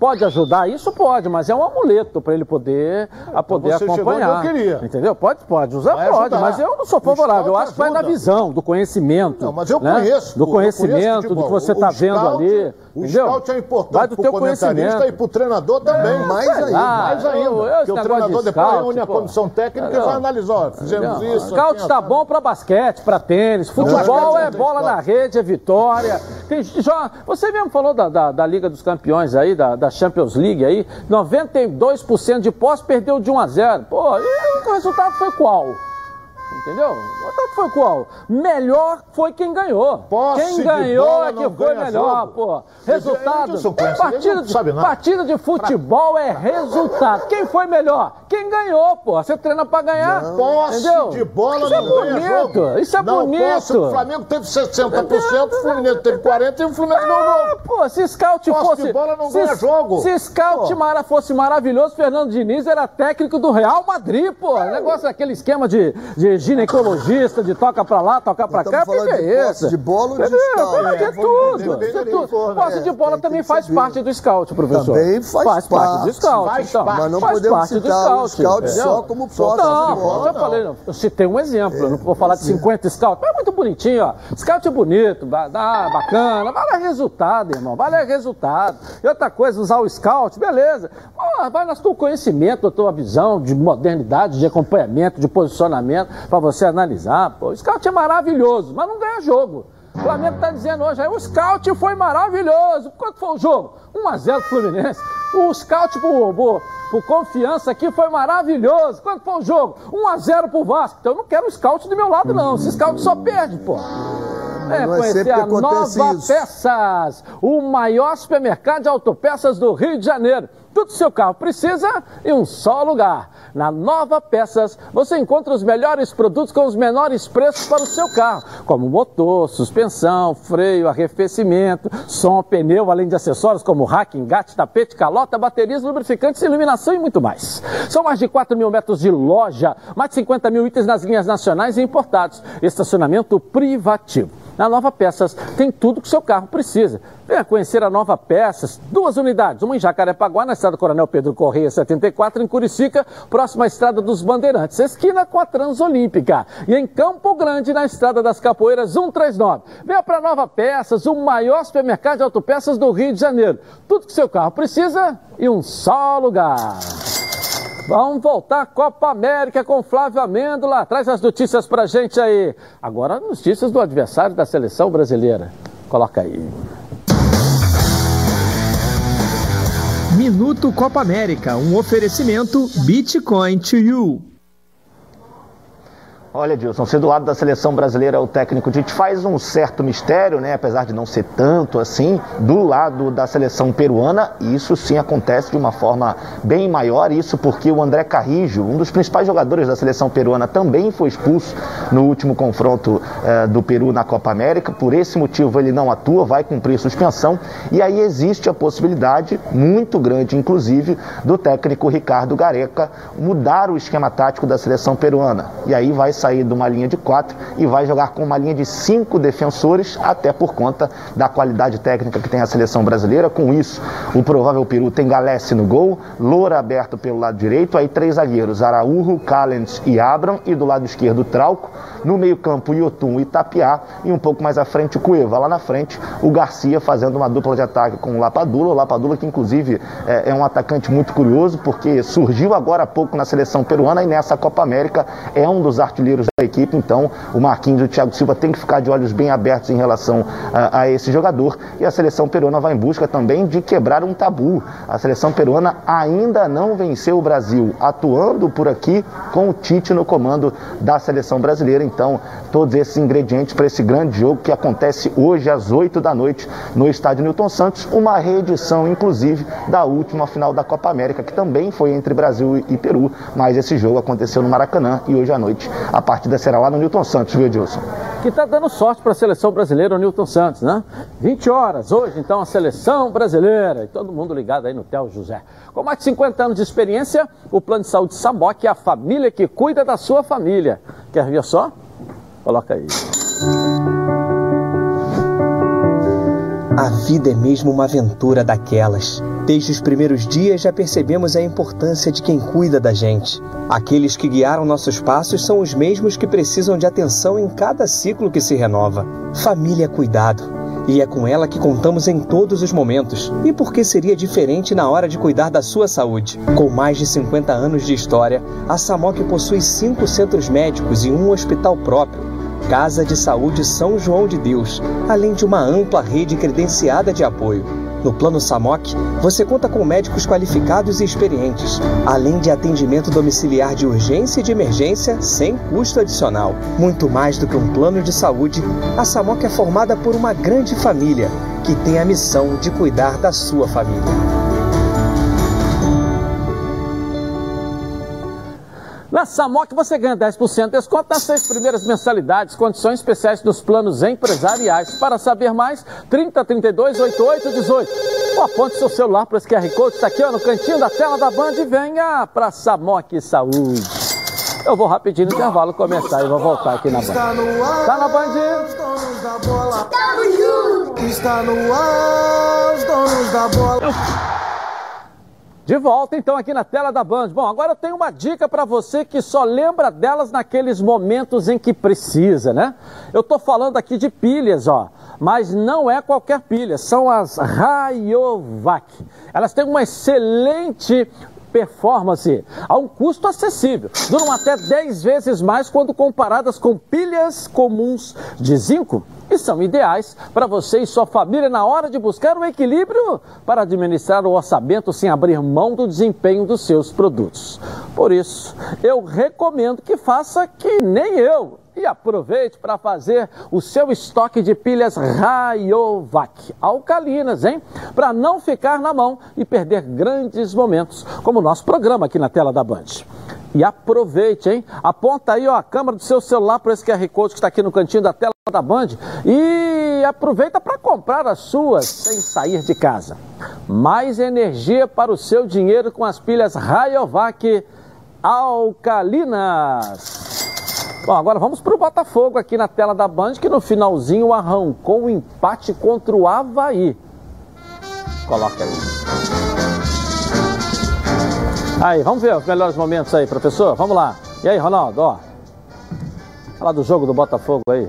S3: Pode ajudar? Isso pode, mas é um amuleto para ele poder, a poder
S4: chegou
S3: acompanhar.
S4: eu queria.
S3: Entendeu? Pode, pode usar,
S4: Vai
S3: pode,
S4: ajudar.
S3: mas eu não sou favorável. Eu
S4: scout
S3: acho que vai na visão, do conhecimento.
S4: Não, mas eu
S3: né?
S4: conheço.
S3: Do
S4: eu conheço
S3: conhecimento, do que você está vendo
S4: scout-
S3: ali.
S4: O
S3: entendeu?
S4: scout é
S3: Vai
S4: importante
S3: do
S4: para
S3: teu
S4: comentarista
S3: conhecimento.
S4: e para o treinador também.
S5: mais
S3: Sei
S5: ainda.
S3: lá,
S4: mais ainda.
S3: eu- eu-
S4: Porque o treinador
S3: de
S4: depois
S3: scout,
S4: reúne a comissão técnica e vai analisar. Ó, fizemos
S3: Entendeu?
S4: isso.
S3: Scout
S4: assim,
S3: está bom para basquete, para tênis. Futebol é
S4: não
S3: bola
S4: scout.
S3: na rede, é vitória. Tem, já, você mesmo falou da, da, da Liga dos Campeões aí, da, da Champions League aí. 92% de posse perdeu de 1 a 0. Pô, e o resultado foi qual? Entendeu? Foi qual? Melhor foi quem ganhou.
S4: Posse
S3: quem
S4: de
S3: ganhou é que
S4: não
S3: foi melhor,
S4: jogo.
S3: pô.
S4: Mas
S3: Resultado.
S4: Conhece, ele
S3: Partida,
S4: não sabe nada.
S3: partida de futebol é resultado. Quem foi melhor? Quem ganhou, pô. Você treina pra ganhar.
S4: Posse
S3: entendeu?
S4: de bola
S3: Isso é
S4: não ganha
S3: bonito.
S4: jogo.
S3: Isso é
S4: não,
S3: bonito.
S4: Posse, o Flamengo teve 60%, o Fluminense teve 40% e o Fluminense não
S3: Ah,
S4: jogo.
S3: pô, se scout
S4: Posse
S3: fosse.
S4: de bola não
S3: se,
S4: ganha jogo.
S3: Se scout mara fosse maravilhoso, Fernando Diniz era técnico do Real Madrid, pô. O negócio é aquele esquema de, de ginecologista, de toca pra lá, toca pra cá.
S5: estamos
S3: O que, que
S5: falando
S3: é isso?
S5: de bola ou de scout? É,
S3: é tudo. é Posse
S5: né?
S3: de bola também faz parte do scout, professor.
S5: Também faz
S3: parte do scout.
S4: faz
S3: então.
S5: Mas não
S3: Faz
S5: podemos
S3: parte do
S5: citar o
S3: scout,
S5: só como posse de
S3: Não,
S5: bola,
S3: eu falei, não. eu citei um exemplo, eu não vou falar de 50 scouts, mas é muito bonitinho, ó. Scout é bonito, bacana, vale resultado, irmão, vale resultado. E outra coisa, usar o scout, beleza. Vai no teu conhecimento, na tua visão de modernidade, de acompanhamento, de posicionamento, pra você analisar. Pô, o scout é maravilhoso, mas não ganha jogo. O Flamengo tá dizendo hoje aí, o scout foi maravilhoso. Quanto foi o jogo? 1x0 pro Fluminense. O scout por, por, por confiança aqui foi maravilhoso. Quanto foi o jogo? 1x0 pro Vasco. Então eu não quero o scout do meu lado, não. Esse scout só perde, pô. É,
S5: não é
S3: conhecer a Nova
S5: isso.
S3: Peças, o maior supermercado de autopeças do Rio de Janeiro. Tudo seu carro precisa em um só lugar. Na Nova Peças, você encontra os melhores produtos com os menores preços para o seu carro, como motor, suspensão, freio, arrefecimento, som, pneu, além de acessórios como rack, engate, tapete, calota, baterias, lubrificantes, iluminação e muito mais. São mais de 4 mil metros de loja, mais de 50 mil itens nas linhas nacionais e importados, estacionamento privativo. Na Nova Peças tem tudo que seu carro precisa. Venha conhecer a Nova Peças, duas unidades, uma em Jacarepaguá, na estrada Coronel Pedro Correia 74, em Curicica, próxima à estrada dos Bandeirantes, esquina com a Transolímpica. E em Campo Grande, na estrada das Capoeiras 139. Venha para Nova Peças, o maior supermercado de autopeças do Rio de Janeiro. Tudo que seu carro precisa em um só lugar. Vamos voltar à Copa América com Flávio Amêndola. Traz as notícias pra gente aí. Agora, notícias do adversário da seleção brasileira. Coloca aí.
S9: Minuto Copa América, um oferecimento Bitcoin to You.
S2: Olha, Dilson, ser do lado da seleção brasileira o técnico Tite faz um certo mistério, né? Apesar de não ser tanto assim, do lado da seleção peruana, isso sim acontece de uma forma bem maior. Isso porque o André Carrijo, um dos principais jogadores da seleção peruana, também foi expulso no último confronto eh, do Peru na Copa América. Por esse motivo, ele não atua, vai cumprir suspensão. E aí existe a possibilidade, muito grande inclusive, do técnico Ricardo Gareca mudar o esquema tático da seleção peruana. E aí vai sair de uma linha de quatro e vai jogar com uma linha de cinco defensores, até por conta da qualidade técnica que tem a seleção brasileira. Com isso, o provável Peru tem Galesse no gol, Loura aberto pelo lado direito, aí três zagueiros, Araújo, Callens e Abram, e do lado esquerdo Trauco, no meio-campo Yotun e Tapiá, e um pouco mais à frente o Cueva. Lá na frente, o Garcia fazendo uma dupla de ataque com o Lapadula, o Lapadula que inclusive é, é um atacante muito curioso, porque surgiu agora há pouco na seleção peruana e nessa Copa América é um dos artilheiros da equipe, então o Marquinhos e o Thiago Silva tem que ficar de olhos bem abertos em relação a, a, esse jogador. E a seleção peruana vai em busca também de quebrar um tabu. A seleção peruana ainda não venceu o Brasil, atuando por aqui com o Tite no comando da seleção brasileira. Então, todos esses ingredientes para esse grande jogo que acontece hoje às 8 da noite no estádio Newton Santos, uma reedição, inclusive, da última final da Copa América, que também foi entre Brasil e Peru, mas esse jogo aconteceu no Maracanã e hoje à noite a partida será lá no Newton Santos, viu, Edilson?
S3: Que está dando sorte para a seleção brasileira, o Newton Santos, né? 20 horas, hoje então a seleção brasileira. E todo mundo ligado aí no Tel José. Com mais de 50 anos de experiência, o Plano de Saúde Samboc é a família que cuida da sua família. Quer ver só? Coloca aí.
S10: A vida é mesmo uma aventura daquelas. Desde os primeiros dias já percebemos a importância de quem cuida da gente. Aqueles que guiaram nossos passos são os mesmos que precisam de atenção em cada ciclo que se renova. Família cuidado. E é com ela que contamos em todos os momentos. E por que seria diferente na hora de cuidar da sua saúde? Com mais de 50 anos de história, a SAMOC possui cinco centros médicos e um hospital próprio Casa de Saúde São João de Deus, além de uma ampla rede credenciada de apoio. No Plano SAMOC, você conta com médicos qualificados e experientes, além de atendimento domiciliar de urgência e de emergência sem custo adicional. Muito mais do que um plano de saúde, a SAMOC é formada por uma grande família que tem a missão de cuidar da sua família.
S3: Na Samok você ganha 10% de desconto nas seis primeiras mensalidades, condições especiais dos planos empresariais. Para saber mais, 30 32 88 18. Ou aponte seu celular para esse QR Code, está aqui ó, no cantinho da tela da Band e venha para Samok Saúde. Eu vou rapidinho no intervalo começar e vou voltar aqui na Band. Tá na Band? Está no ar, os donos da bola. De volta então aqui na tela da Band. Bom, agora eu tenho uma dica para você que só lembra delas naqueles momentos em que precisa, né? Eu tô falando aqui de pilhas, ó, mas não é qualquer pilha, são as Rayovac. Elas têm uma excelente performance a um custo acessível. Duram até 10 vezes mais quando comparadas com pilhas comuns de zinco e são ideais para você e sua família na hora de buscar o equilíbrio para administrar o orçamento sem abrir mão do desempenho dos seus produtos. Por isso, eu recomendo que faça que nem eu e aproveite para fazer o seu estoque de pilhas Rayovac alcalinas, hein? Para não ficar na mão e perder grandes momentos, como o nosso programa aqui na tela da Band. E aproveite, hein? Aponta aí ó, a câmera do seu celular para esse QR Code que está aqui no cantinho da tela da Band e aproveita para comprar as suas sem sair de casa. Mais energia para o seu dinheiro com as pilhas Rayovac alcalinas. Bom, agora vamos para o Botafogo aqui na tela da Band, que no finalzinho arrancou o um empate contra o Havaí. Coloca aí. Aí, vamos ver os melhores momentos aí, professor. Vamos lá. E aí, Ronaldo, ó. Fala do jogo do Botafogo aí.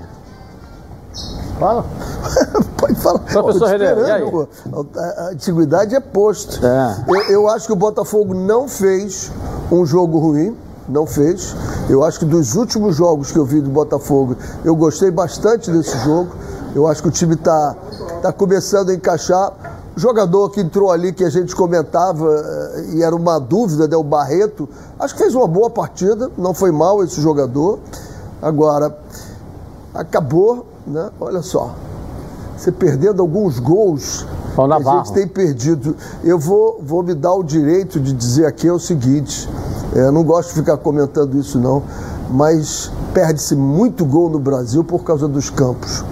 S5: Fala. *laughs* Pode falar.
S3: Professor Renê, e aí?
S5: A antiguidade é posto. É. Eu, eu acho que o Botafogo não fez um jogo ruim não fez. Eu acho que dos últimos jogos que eu vi do Botafogo, eu gostei bastante desse jogo. Eu acho que o time está tá começando a encaixar. Jogador que entrou ali, que a gente comentava, eh, e era uma dúvida, né, o Barreto, acho que fez uma boa partida, não foi mal esse jogador. Agora, acabou, né? Olha só, você perdendo alguns gols
S3: a
S5: gente tem perdido. Eu vou, vou me dar o direito de dizer aqui é o seguinte: é, não gosto de ficar comentando isso, não, mas perde-se muito gol no Brasil por causa dos campos.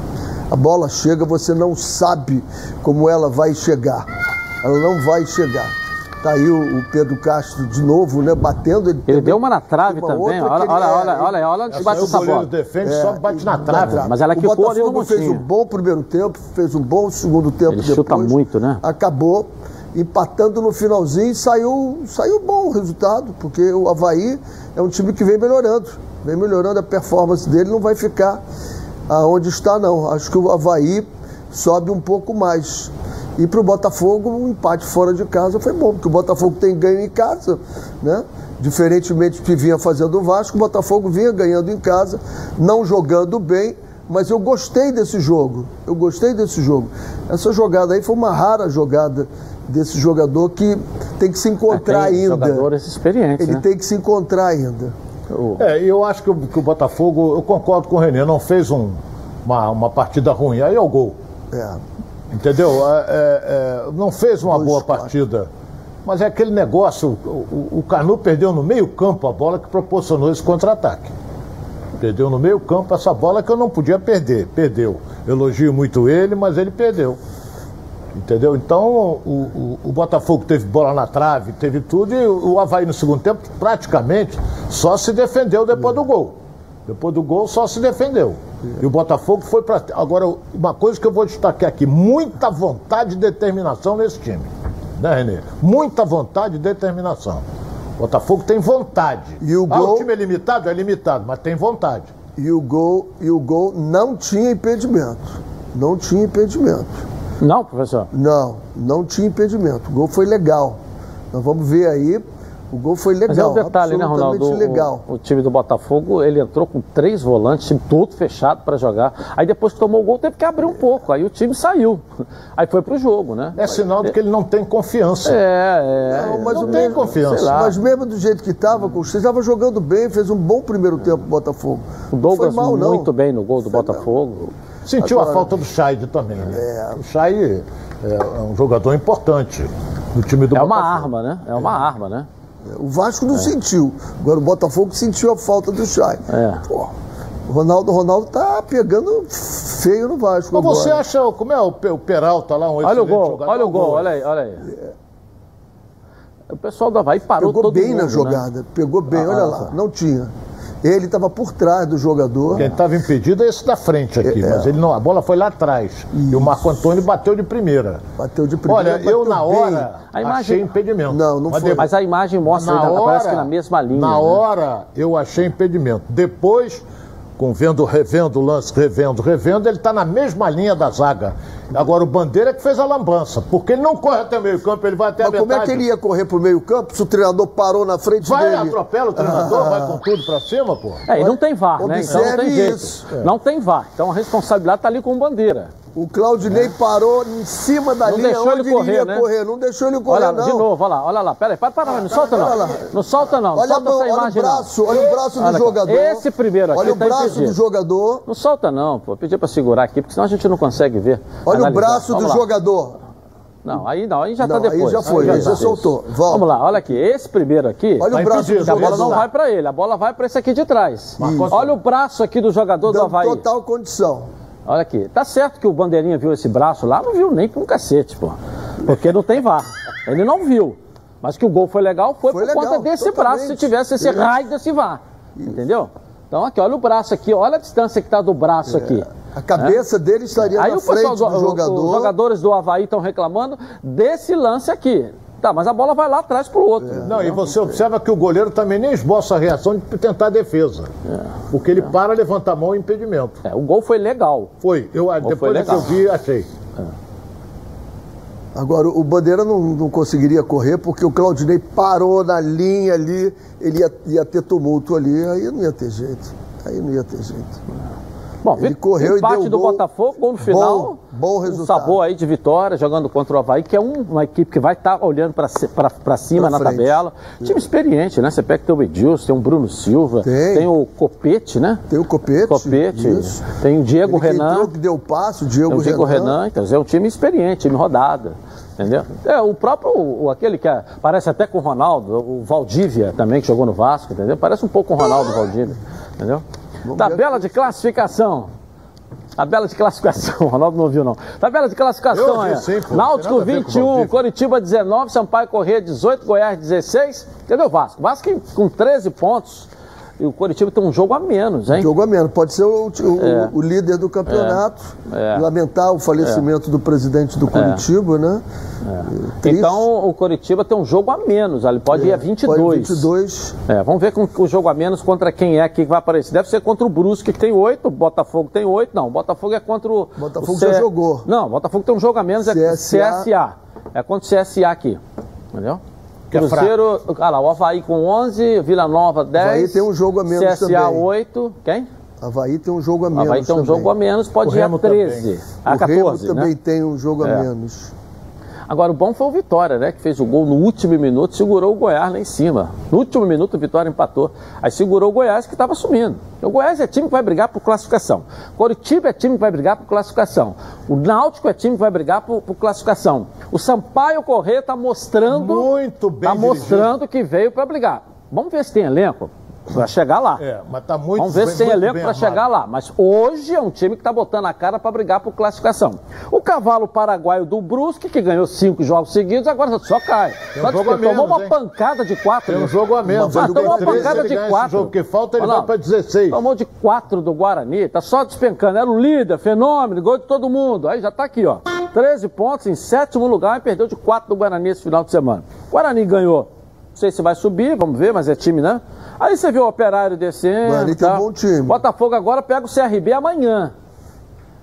S5: A bola chega, você não sabe como ela vai chegar. Ela não vai chegar. Tá aí o, Pedro Castro de novo, né? Batendo.
S3: Ele, ele deu uma na trave uma também. Olha, olha, olha, olha, olha, olha onde bate. O
S4: defende, é, só bate na trave.
S3: trave. Mas ela que o
S5: Botafogo fez um bom primeiro tempo, fez um bom segundo tempo
S3: ele
S5: depois.
S3: chuta muito, né?
S5: Acabou empatando no finalzinho, saiu, saiu bom o resultado, porque o Havaí é um time que vem melhorando, vem melhorando a performance dele, não vai ficar aonde está não. Acho que o Havaí sobe um pouco mais. E para o Botafogo, um empate fora de casa foi bom, porque o Botafogo tem ganho em casa, né? Diferentemente do que vinha fazendo o Vasco, o Botafogo vinha ganhando em casa, não jogando bem, mas eu gostei desse jogo. Eu gostei desse jogo. Essa jogada aí foi uma rara jogada desse jogador que tem que se encontrar
S3: é,
S5: ainda.
S3: Jogadores experientes.
S5: Ele
S3: né?
S5: tem que se encontrar ainda.
S4: É, eu acho que o, que o Botafogo, eu concordo com o Renê, não fez um, uma, uma partida ruim. Aí é o gol.
S5: É.
S4: Entendeu? É, é, é não fez uma Dois boa quatro. partida. Mas é aquele negócio, o, o, o Canu perdeu no meio campo a bola que proporcionou esse contra-ataque. Perdeu no meio campo essa bola que eu não podia perder. Perdeu. Elogio muito ele, mas ele perdeu. Entendeu? Então o, o, o, Botafogo teve bola na trave, teve tudo, e o Havaí no segundo tempo praticamente só se defendeu depois do gol. Depois do gol só se defendeu. E o Botafogo foi para. Agora, uma coisa que eu vou destacar aqui: muita vontade e determinação nesse time. Né, Renê? Muita vontade e determinação. O Botafogo tem vontade.
S5: E o, gol...
S4: Ah, o time é limitado? É limitado, mas tem vontade.
S5: E o gol, e o gol não tinha impedimento. Não tinha impedimento.
S3: Não, professor?
S5: Não, não tinha impedimento. O gol foi legal. Nós vamos ver aí. O gol foi legal. Mas é
S3: um detalhe, né, Ronaldo?
S5: Legal.
S3: O, o, time do Botafogo, ele entrou com três volantes, time todo fechado para jogar. Aí depois que tomou o gol, teve que abrir um pouco. Aí o time saiu. Aí foi pro jogo, né?
S4: É sinal de que ele não tem confiança.
S3: É,
S5: é. Não, mas não tem mesmo, confiança. Mas mesmo do jeito que estava, o estava jogando bem, fez um bom primeiro tempo o Botafogo.
S3: O Douglas mal, muito não. bem no gol do foi Botafogo. Não.
S4: Sentiu Agora, a falta do Chaide também, né? É. O Chay é um jogador importante no time do
S3: É
S4: Botafogo.
S3: uma arma, né? É uma é. arma, né?
S5: O Vasco não é. sentiu. Agora o Botafogo sentiu a falta do Chay.
S3: É.
S5: Pô, o Ronaldo, Ronaldo tá pegando feio no Vasco.
S4: Mas agora. você acha, como é o, o Peralta lá, um
S3: Olha o gol, jogador, olha o gol, olha aí, olha aí. É. O pessoal do Havaí parou
S5: Pegou
S3: todo
S5: bem
S3: mundo,
S5: na
S3: né?
S5: jogada, pegou bem, ah, olha lá, não tinha. Ele estava por trás do jogador.
S4: Quem estava impedido é esse da frente aqui, é, mas ele não, a bola foi lá atrás. Isso. E o Marco Antônio bateu de primeira.
S5: Bateu de primeira.
S4: Olha, eu na hora a imagem... achei impedimento.
S3: Não, não mas foi. Mas a imagem mostra, na hora, parece que na mesma linha.
S4: Na né? hora eu achei impedimento. Depois com vendo, revendo o lance, revendo, revendo, ele está na mesma linha da zaga. Agora o Bandeira que fez a lambança, porque ele não corre até o meio campo, ele vai até
S5: Mas
S4: a
S5: como
S4: metade.
S5: é que ele ia correr pro meio campo se o treinador parou na frente
S4: Vai,
S5: dele?
S4: atropela o treinador,
S5: Ah.
S4: vai com tudo pra cima, pô.
S3: É, e não tem VAR, né? Então não tem jeito.
S5: isso.
S3: Não tem VAR. Então a responsabilidade tá ali com o Bandeira.
S5: O Claudinei parou em cima da
S3: Não
S5: linha
S3: deixou ele
S5: onde
S3: correr,
S5: ia
S3: né?
S5: correr. Não deixou ele correr,
S3: Olha,
S5: não.
S3: de novo, olha lá, olha lá. Pera aí, para, para, não solta
S5: Olha
S3: não. Não solta não,
S5: Olha,
S3: solta
S5: a-
S3: essa
S5: olha o braço,
S3: não.
S5: olha o braço do
S3: Olha,
S5: jogador.
S3: Esse primeiro aqui
S5: Olha o
S3: tá
S5: braço
S3: impedido.
S5: do jogador.
S3: Não solta não, pô. Pedi pra segurar aqui, porque senão a gente não consegue ver.
S5: Olha o
S3: analisar.
S5: braço
S3: Vamos
S5: do
S3: lá.
S5: jogador.
S3: Não, aí não, aí já
S5: Não,
S3: tá
S5: aí
S3: depois.
S5: já foi, aí já
S3: tá.
S5: soltou. Volta.
S3: Vamos lá, olha aqui. Esse primeiro aqui.
S5: Olha o
S4: Tá
S5: braço
S4: impedido,
S5: do
S3: A bola não vai pra ele, a bola vai pra esse aqui de trás. Olha o braço aqui do jogador do
S5: Dando
S3: Havaí.
S5: total condição.
S3: Olha aqui. Tá certo que o Bandeirinha viu esse braço lá, não viu nem com um cacete, pô. Porque não tem VAR. Ele não viu. Mas que o gol foi legal foi,
S5: Foi
S3: por
S5: legal,
S3: conta desse
S5: totalmente.
S3: braço, se tivesse esse raio desse VAR. Entendeu? Então aqui, olha o braço aqui, olha a distância que tá do braço aqui.
S5: A cabeça dele estaria
S3: Aí
S5: na frente
S3: do,
S5: do jogador.
S3: os jogadores do Havaí estão reclamando desse lance aqui. Tá, mas a bola vai lá atrás pro outro.
S4: Não, e você observa que o goleiro também nem esboça a reação de tentar a defesa. Porque ele para, levanta a mão e impedimento.
S3: É, o gol foi legal.
S4: Foi. Eu, depois
S3: foi
S4: que eu vi, achei.
S5: Agora, o Bandeira não, não conseguiria correr porque o Claudinei parou na linha ali, ele ia, ia ter tumulto ali, aí não ia ter jeito. Aí não ia ter jeito.
S3: Bom,
S5: Ele correu e
S3: empate
S5: deu
S3: do
S5: gol.
S3: Botafogo, gol no final.
S5: Bom, bom
S3: Um
S5: resultado.
S3: sabor aí de vitória, jogando contra o Havaí, que é um- uma equipe que vai estar olhando para cima
S5: Pra
S3: na
S5: frente.
S3: tabela. Time experiente, né? Você pega que tem o Edilson, tem o Bruno Silva,
S5: Tem.
S3: o Copete, né?
S5: Tem o Copete.
S3: Copete,
S5: isso.
S3: tem o Diego
S5: Ele que
S3: Renan.
S5: entrou, que deu passo, o Diego,
S3: Tem o Diego Renan, então é um time experiente, time rodada. Entendeu? É, o próprio, aquele que é- parece até com o Ronaldo, o Valdívia também, que jogou no Vasco, entendeu? Parece um pouco com o Ronaldo Valdívia, entendeu? Tabela de classificação. Tabela de classificação, *laughs* o Ronaldo não viu não. Tabela de classificação é
S4: sim, pô. Tem
S3: Náutico
S4: nada a ver com o
S3: 21,
S4: Valdívia.
S3: Curitiba 19, Sampaio Corrêa 18, Goiás 16. Entendeu, Vasco? Vasco com 13 pontos. E o Curitiba tem um jogo a menos, hein?
S5: Jogo a menos. Pode ser o, o-
S3: É.
S5: o líder do campeonato.
S3: É.
S5: Lamentar o falecimento do presidente do Curitiba, né? Triste.
S3: Então o Curitiba tem um jogo a menos, ele pode ir a 22.
S5: Pode 22.
S3: É, vamos ver com o jogo a menos contra quem é que vai aparecer. Deve ser contra o Brusque, que tem oito, Botafogo tem oito. Não, Botafogo é contra o.
S5: Botafogo
S3: o
S5: já jogou.
S3: Não, Botafogo tem um jogo a menos, é
S5: CSA.
S3: CSA. É contra o CSA aqui. Entendeu?
S4: É
S3: Cruzeiro, olha lá, o Havaí com 11, Vila Nova 10.
S5: Havaí tem um jogo a menos
S3: CSA
S5: também.
S3: 8. Quem?
S5: Havaí tem um jogo a menos.
S3: Havaí tem um
S5: também.
S3: jogo a menos, pode
S4: O
S3: ir a
S4: Remo
S3: 13. A
S5: o Remo
S3: 14.
S5: também
S3: né?
S5: tem um jogo
S3: É.
S5: a menos.
S3: Agora, o bom foi o Vitória, né? Que fez o gol no último minuto, segurou o Goiás lá em cima. No último minuto, o Vitória empatou. Aí segurou o Goiás, que estava sumindo. O Goiás é time que vai brigar por classificação. Coritiba é time que vai brigar por classificação. O Náutico é time que vai brigar por, por classificação. O Sampaio Corrêa está mostrando.
S4: Muito bem
S3: Está mostrando que veio para brigar. Vamos ver se tem elenco para chegar lá.
S4: É, mas tá muito
S3: Vamos ver se tem elenco para chegar lá. Mas hoje é um time que está botando a cara para brigar por classificação. O cavalo paraguaio do Brusque, que ganhou cinco jogos seguidos, agora só cai.
S4: Tem um
S3: Só
S4: jogo a
S3: tomou
S4: menos,
S3: uma
S4: hein?
S3: pancada de quatro.
S4: Tem um jogo a menos. Ele
S3: tomou uma
S4: tem 13,
S3: pancada de quatro.
S4: jogo que falta, ele vai pra 16.
S3: Tomou de quatro do Guarani, tá só despencando. Era o líder, fenômeno, gol de todo mundo. Aí já tá aqui, ó. 13 pontos em sétimo lugar e perdeu de quatro do Guarani esse final de semana. Guarani ganhou. Não sei se vai subir, vamos ver, mas é time, né? Aí você viu o Operário descendo.
S5: Guarani tem um
S3: tá?
S5: bom time.
S3: Botafogo agora pega o CRB amanhã.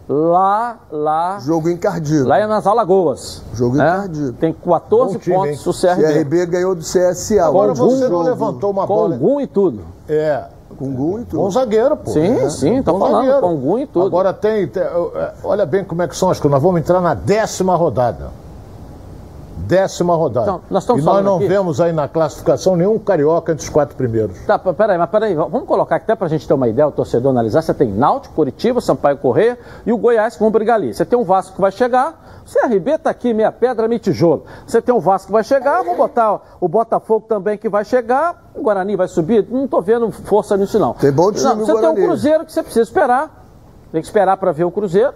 S3: Lá, lá.
S5: Jogo encardido.
S3: Lá é nas Alagoas.
S5: Jogo
S3: né?
S5: encardido.
S3: Tem 14
S4: Bom time,
S3: pontos
S4: hein?
S3: o CRB.
S5: CRB ganhou do CSA.
S4: Agora você não levantou uma
S3: Com
S4: bola.
S3: gum e tudo.
S4: É.
S5: Com gol e tudo.
S4: Bom zagueiro, pô.
S3: Sim,
S4: É.
S3: sim,
S4: Bom
S3: falando,
S4: zagueiro.
S3: com gum e tudo.
S4: Agora tem, tem- é, Olha bem como é que são as coisas. Nós vamos entrar na décima rodada. Décima rodada.
S3: Então, nós estamos
S4: e nós não
S3: aqui-
S4: vemos aí na classificação nenhum carioca entre os quatro primeiros.
S3: Tá, peraí, mas peraí, vamos colocar aqui até pra gente ter uma ideia, o torcedor analisar. Você tem Náutico, Curitiba, Sampaio Correia e o Goiás que vão brigar ali. Você tem o Vasco que vai chegar, o CRB tá aqui, meia pedra, meia tijolo. Você tem o Vasco que vai chegar, vou botar o Botafogo também que vai chegar, o Guarani vai subir. Não tô vendo força nisso não.
S5: Tem bom time
S3: Não, Você tem o Cruzeiro que você precisa esperar. Tem que esperar pra ver o Cruzeiro.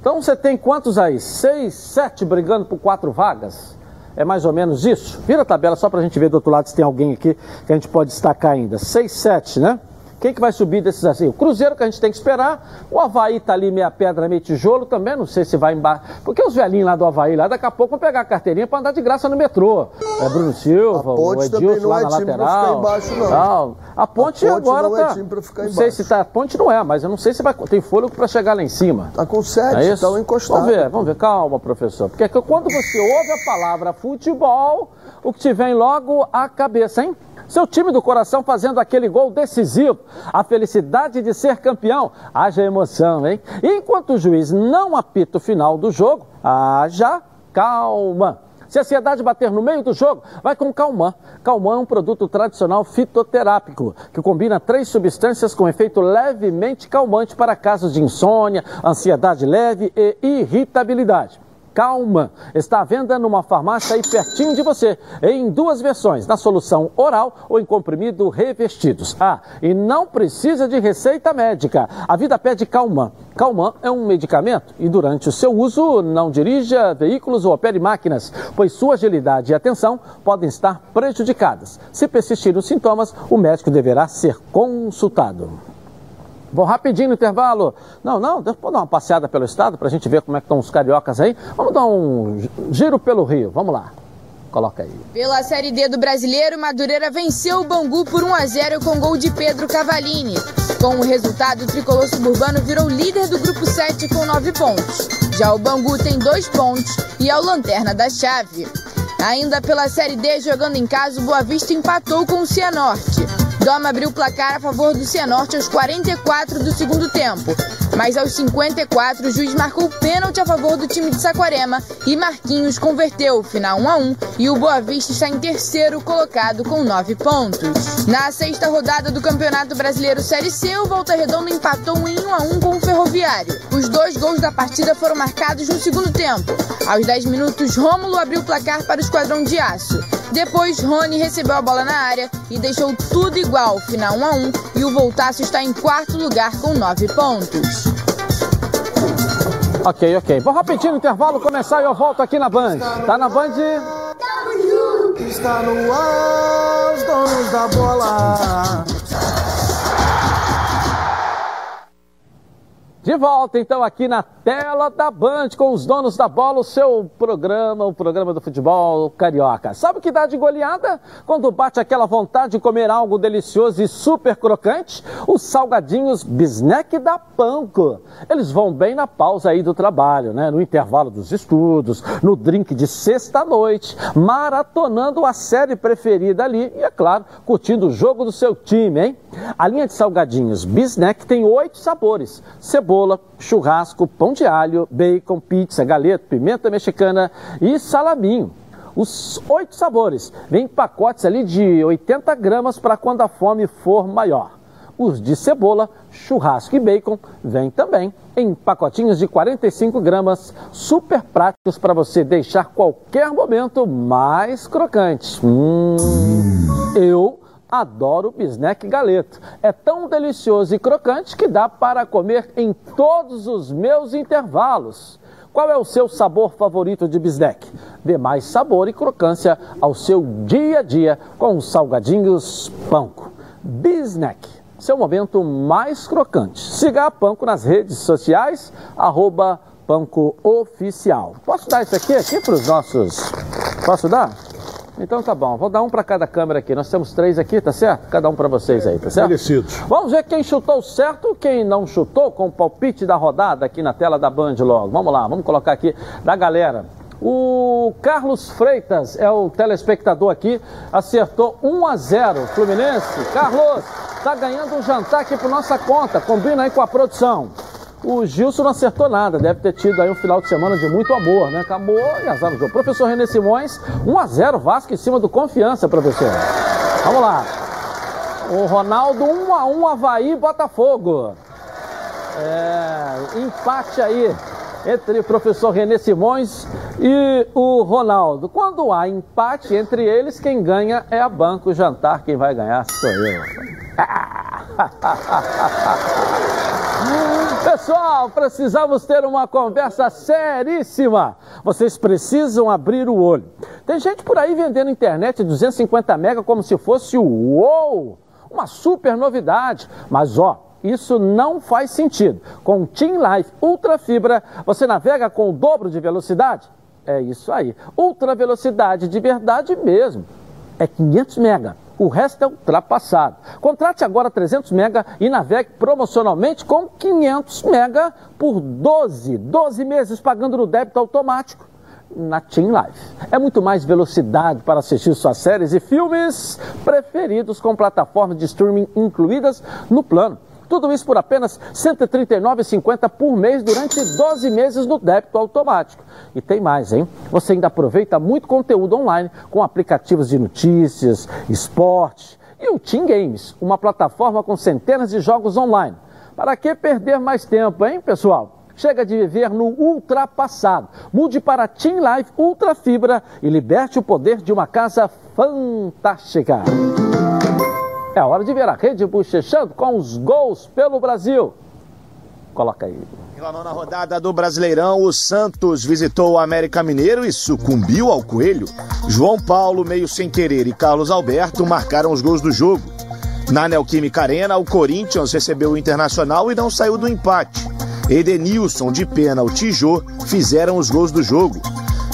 S3: Então você tem quantos aí? Seis, sete brigando por quatro vagas? É mais ou menos isso? Vira a tabela só pra gente ver do outro lado se tem alguém aqui que a gente pode destacar ainda. Seis, sete, né? Quem que vai subir desses assim? O Cruzeiro que a gente tem que esperar. O Havaí tá ali meia pedra, meio tijolo também. Não sei se vai embaixo. Porque os velhinhos lá do Havaí, lá daqui a pouco vão pegar a carteirinha para andar de graça no metrô. É Bruno Silva, o Edilson lá é na lateral. Embaixo, não. Não. A ponte, a ponte agora não é tá. Time ficar não sei se tá. A ponte não é, mas eu não sei se vai, tem fôlego para chegar lá em cima.
S5: Tá com sete, é estão encostados.
S3: Vamos ver, vamos ver. Calma, professor. Porque quando você ouve a palavra futebol, o que te vem logo à cabeça, hein? Seu time do coração fazendo aquele gol decisivo. A felicidade de ser campeão. Haja emoção, hein? E enquanto o juiz não apita o final do jogo, haja calma. Se a ansiedade bater no meio do jogo, vai com Calman. Calman é um produto tradicional fitoterápico que combina três substâncias com efeito levemente calmante para casos de insônia, ansiedade leve e irritabilidade. Calma está à venda numa farmácia aí pertinho de você, em duas versões, na solução oral ou em comprimido revestidos. Ah, e não precisa de receita médica. A vida pede Calman. Calman é um medicamento e durante o seu uso não dirija veículos ou opere máquinas, pois sua agilidade e atenção podem estar prejudicadas. Se persistirem os sintomas, o médico deverá ser consultado. Vou rapidinho no intervalo. Não, não, vou dar uma passeada pelo estado para a gente ver como é que estão os cariocas aí. Vamos dar um giro pelo Rio. Vamos lá. Coloca aí.
S11: Pela Série D do Brasileiro, Madureira venceu o Bangu por 1 a 0 com gol de Pedro Cavalini. Com o resultado, o tricolor suburbano virou líder do grupo 7 com 9 pontos. Já o Bangu tem 2 pontos e é o lanterna da chave. Ainda pela Série D, jogando em casa, o Boa Vista empatou com o Cianorte. Doma abriu o placar a favor do Cianorte aos 44 do segundo tempo. Mas aos 54, o juiz marcou pênalti a favor do time de Saquarema e Marquinhos converteu, final 1 a 1 e o Boa Vista está em terceiro colocado com 9 pontos. Na sexta rodada do Campeonato Brasileiro Série C, o Volta Redonda empatou em 1 a 1 com o Ferroviário. Os dois gols da partida foram marcados no segundo tempo. Aos 10 minutos, Rômulo abriu o placar para o Esquadrão de Aço. Depois, Rony recebeu a bola na área e deixou tudo igual, final 1 a 1, e o Voltaço está em quarto lugar com 9 pontos.
S3: Ok, ok. Vou rapidinho no intervalo começar e eu volto aqui na Band. Tá na Band?
S12: Tamo junto! Está no ar, os donos da bola.
S3: De volta então aqui na tela da Band com os donos da bola, o seu programa, o programa do futebol carioca. Sabe o que dá de goleada? Quando bate aquela vontade de comer algo delicioso e super crocante? Os salgadinhos Bisnec da Panko. Eles vão bem na pausa aí do trabalho, né? No intervalo dos estudos, no drink de sexta-noite, maratonando a série preferida ali e, é claro, curtindo o jogo do seu time, hein? A linha de salgadinhos Bisnec tem oito sabores: cebola, churrasco, pão de alho, bacon, pizza, galeto, pimenta mexicana e salaminho. Os oito sabores vêm em pacotes ali de 80 gramas para quando a fome for maior. Os de cebola, churrasco e bacon vêm também em pacotinhos de 45 gramas, super práticos para você deixar qualquer momento mais crocante. Hum, eu Adoro bisnack galeto. É tão delicioso e crocante que dá para comer em todos os meus intervalos. Qual é o seu sabor favorito de bisnack? Dê mais sabor e crocância ao seu dia a dia com os salgadinhos Panko. Bisnack, seu momento mais crocante. Siga a Panko nas redes sociais, arroba Panko Oficial. Posso dar isso aqui, aqui para os nossos... Posso dar? Então tá bom, vou dar um para cada câmera aqui. Nós temos três aqui, tá certo? Cada um para vocês aí, tá certo?
S4: Merecidos.
S3: Vamos ver quem chutou certo, quem não chutou, com o palpite da rodada aqui na tela da Band logo. Vamos lá, vamos colocar aqui da galera. O Carlos Freitas é o telespectador aqui, acertou 1 a 0 Fluminense. Carlos, tá ganhando um jantar aqui por nossa conta, combina aí com a produção. O Gilson não acertou nada, deve ter tido aí um final de semana de muito amor, né? Acabou e azar no jogo. Professor René Simões, 1 a 0 Vasco em cima do Confiança, professor. Vamos lá. O Ronaldo, 1 a 1 Havaí Botafogo. É, empate aí entre o professor René Simões e o Ronaldo. Quando há empate entre eles, quem ganha é a Banco Jantar. Quem vai ganhar sou eu. *laughs* Pessoal, precisamos ter uma conversa seríssima. Vocês precisam abrir o olho. Tem gente por aí vendendo internet 250 mega como se fosse o uma super novidade. Mas ó, isso não faz sentido. Com Team Life Ultra Fibra, você navega com o dobro de velocidade? É isso aí. Ultra velocidade de verdade mesmo. É 500 mega. O resto é ultrapassado. Contrate agora 300 mega e navegue promocionalmente com 500 mega por 12, 12 meses pagando no débito automático na Team Life. É muito mais velocidade para assistir suas séries e filmes preferidos com plataformas de streaming incluídas no plano. Tudo isso por apenas R$ 139,50 por mês durante 12 meses no débito automático. E tem mais, hein? Você ainda aproveita muito conteúdo online com aplicativos de notícias, esporte e o Team Games, uma plataforma com centenas de jogos online. Para que perder mais tempo, hein, pessoal? Chega de viver no ultrapassado. Mude para Team Life Ultra Fibra e liberte o poder de uma casa fantástica. É hora de ver a rede bochechando com os gols pelo Brasil. Coloca aí.
S2: Pela nona rodada do Brasileirão, o Santos visitou o América Mineiro e sucumbiu ao Coelho. João Paulo, meio sem querer, e Carlos Alberto marcaram os gols do jogo. Na Neoquímica Arena, o Corinthians recebeu o Internacional e não saiu do empate. Edenilson, de pênalti e Jô fizeram os gols do jogo.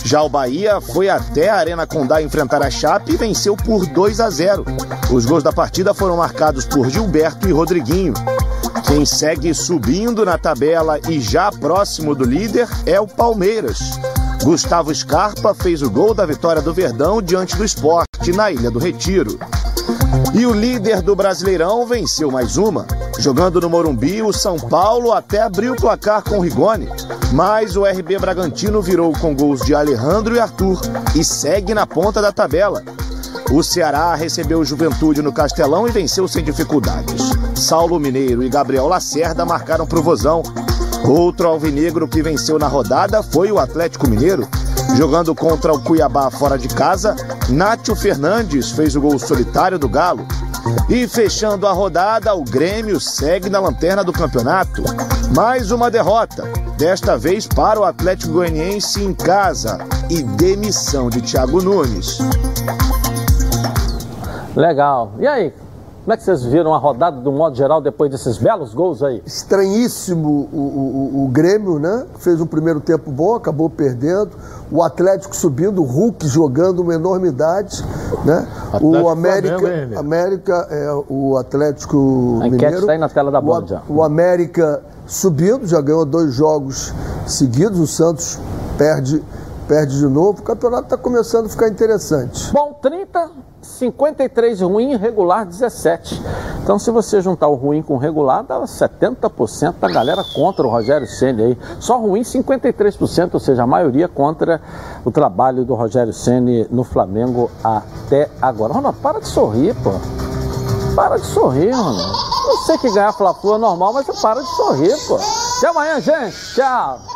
S2: Já o Bahia foi até a Arena Condá enfrentar a Chape e venceu por 2 a 0. Os gols da partida foram marcados por Gilberto e Rodriguinho. Quem segue subindo na tabela e já próximo do líder é o Palmeiras. Gustavo Scarpa fez o gol da vitória do Verdão diante do esporte na Ilha do Retiro. E o líder do Brasileirão venceu mais uma. Jogando no Morumbi, o São Paulo até abriu o placar com o Rigoni, mas o RB Bragantino virou com gols de Alejandro e Arthur e segue na ponta da tabela. O Ceará recebeu o Juventude no Castelão e venceu sem dificuldades. Saulo Mineiro e Gabriel Lacerda marcaram pro Vozão. Outro alvinegro que venceu na rodada foi o Atlético Mineiro. Jogando contra o Cuiabá fora de casa, Nátio Fernandes fez o gol solitário do Galo. E fechando a rodada, o Grêmio segue na lanterna do campeonato. Mais uma derrota, desta vez para o Atlético Goianiense em casa. E demissão de Thiago Nunes.
S3: Legal. E aí? Como é que vocês viram a rodada do modo geral depois desses belos gols aí?
S5: Estranhíssimo o, o, o, Grêmio, né? Fez um primeiro tempo bom, acabou perdendo. O Atlético subindo, o Hulk jogando uma enormidade, né? o América, Flamengo, América é o Atlético
S3: a
S5: Mineiro.
S3: está aí na tela da bola já.
S5: O América subindo, já ganhou dois jogos seguidos. O Santos perde perde de novo. O campeonato está começando a ficar interessante.
S3: Bom, 30 53 ruim, regular 17. Então, se você juntar o ruim com o regular, dá 70% da galera contra o Rogério Ceni aí. Só ruim 53%, ou seja, a maioria contra o trabalho do Rogério Ceni no Flamengo até agora. Ronaldo, para de sorrir, pô. Para de sorrir, Ronaldo. Eu sei que ganhar Fla-Flu é normal, mas você para de sorrir, pô. Até amanhã, gente. Tchau.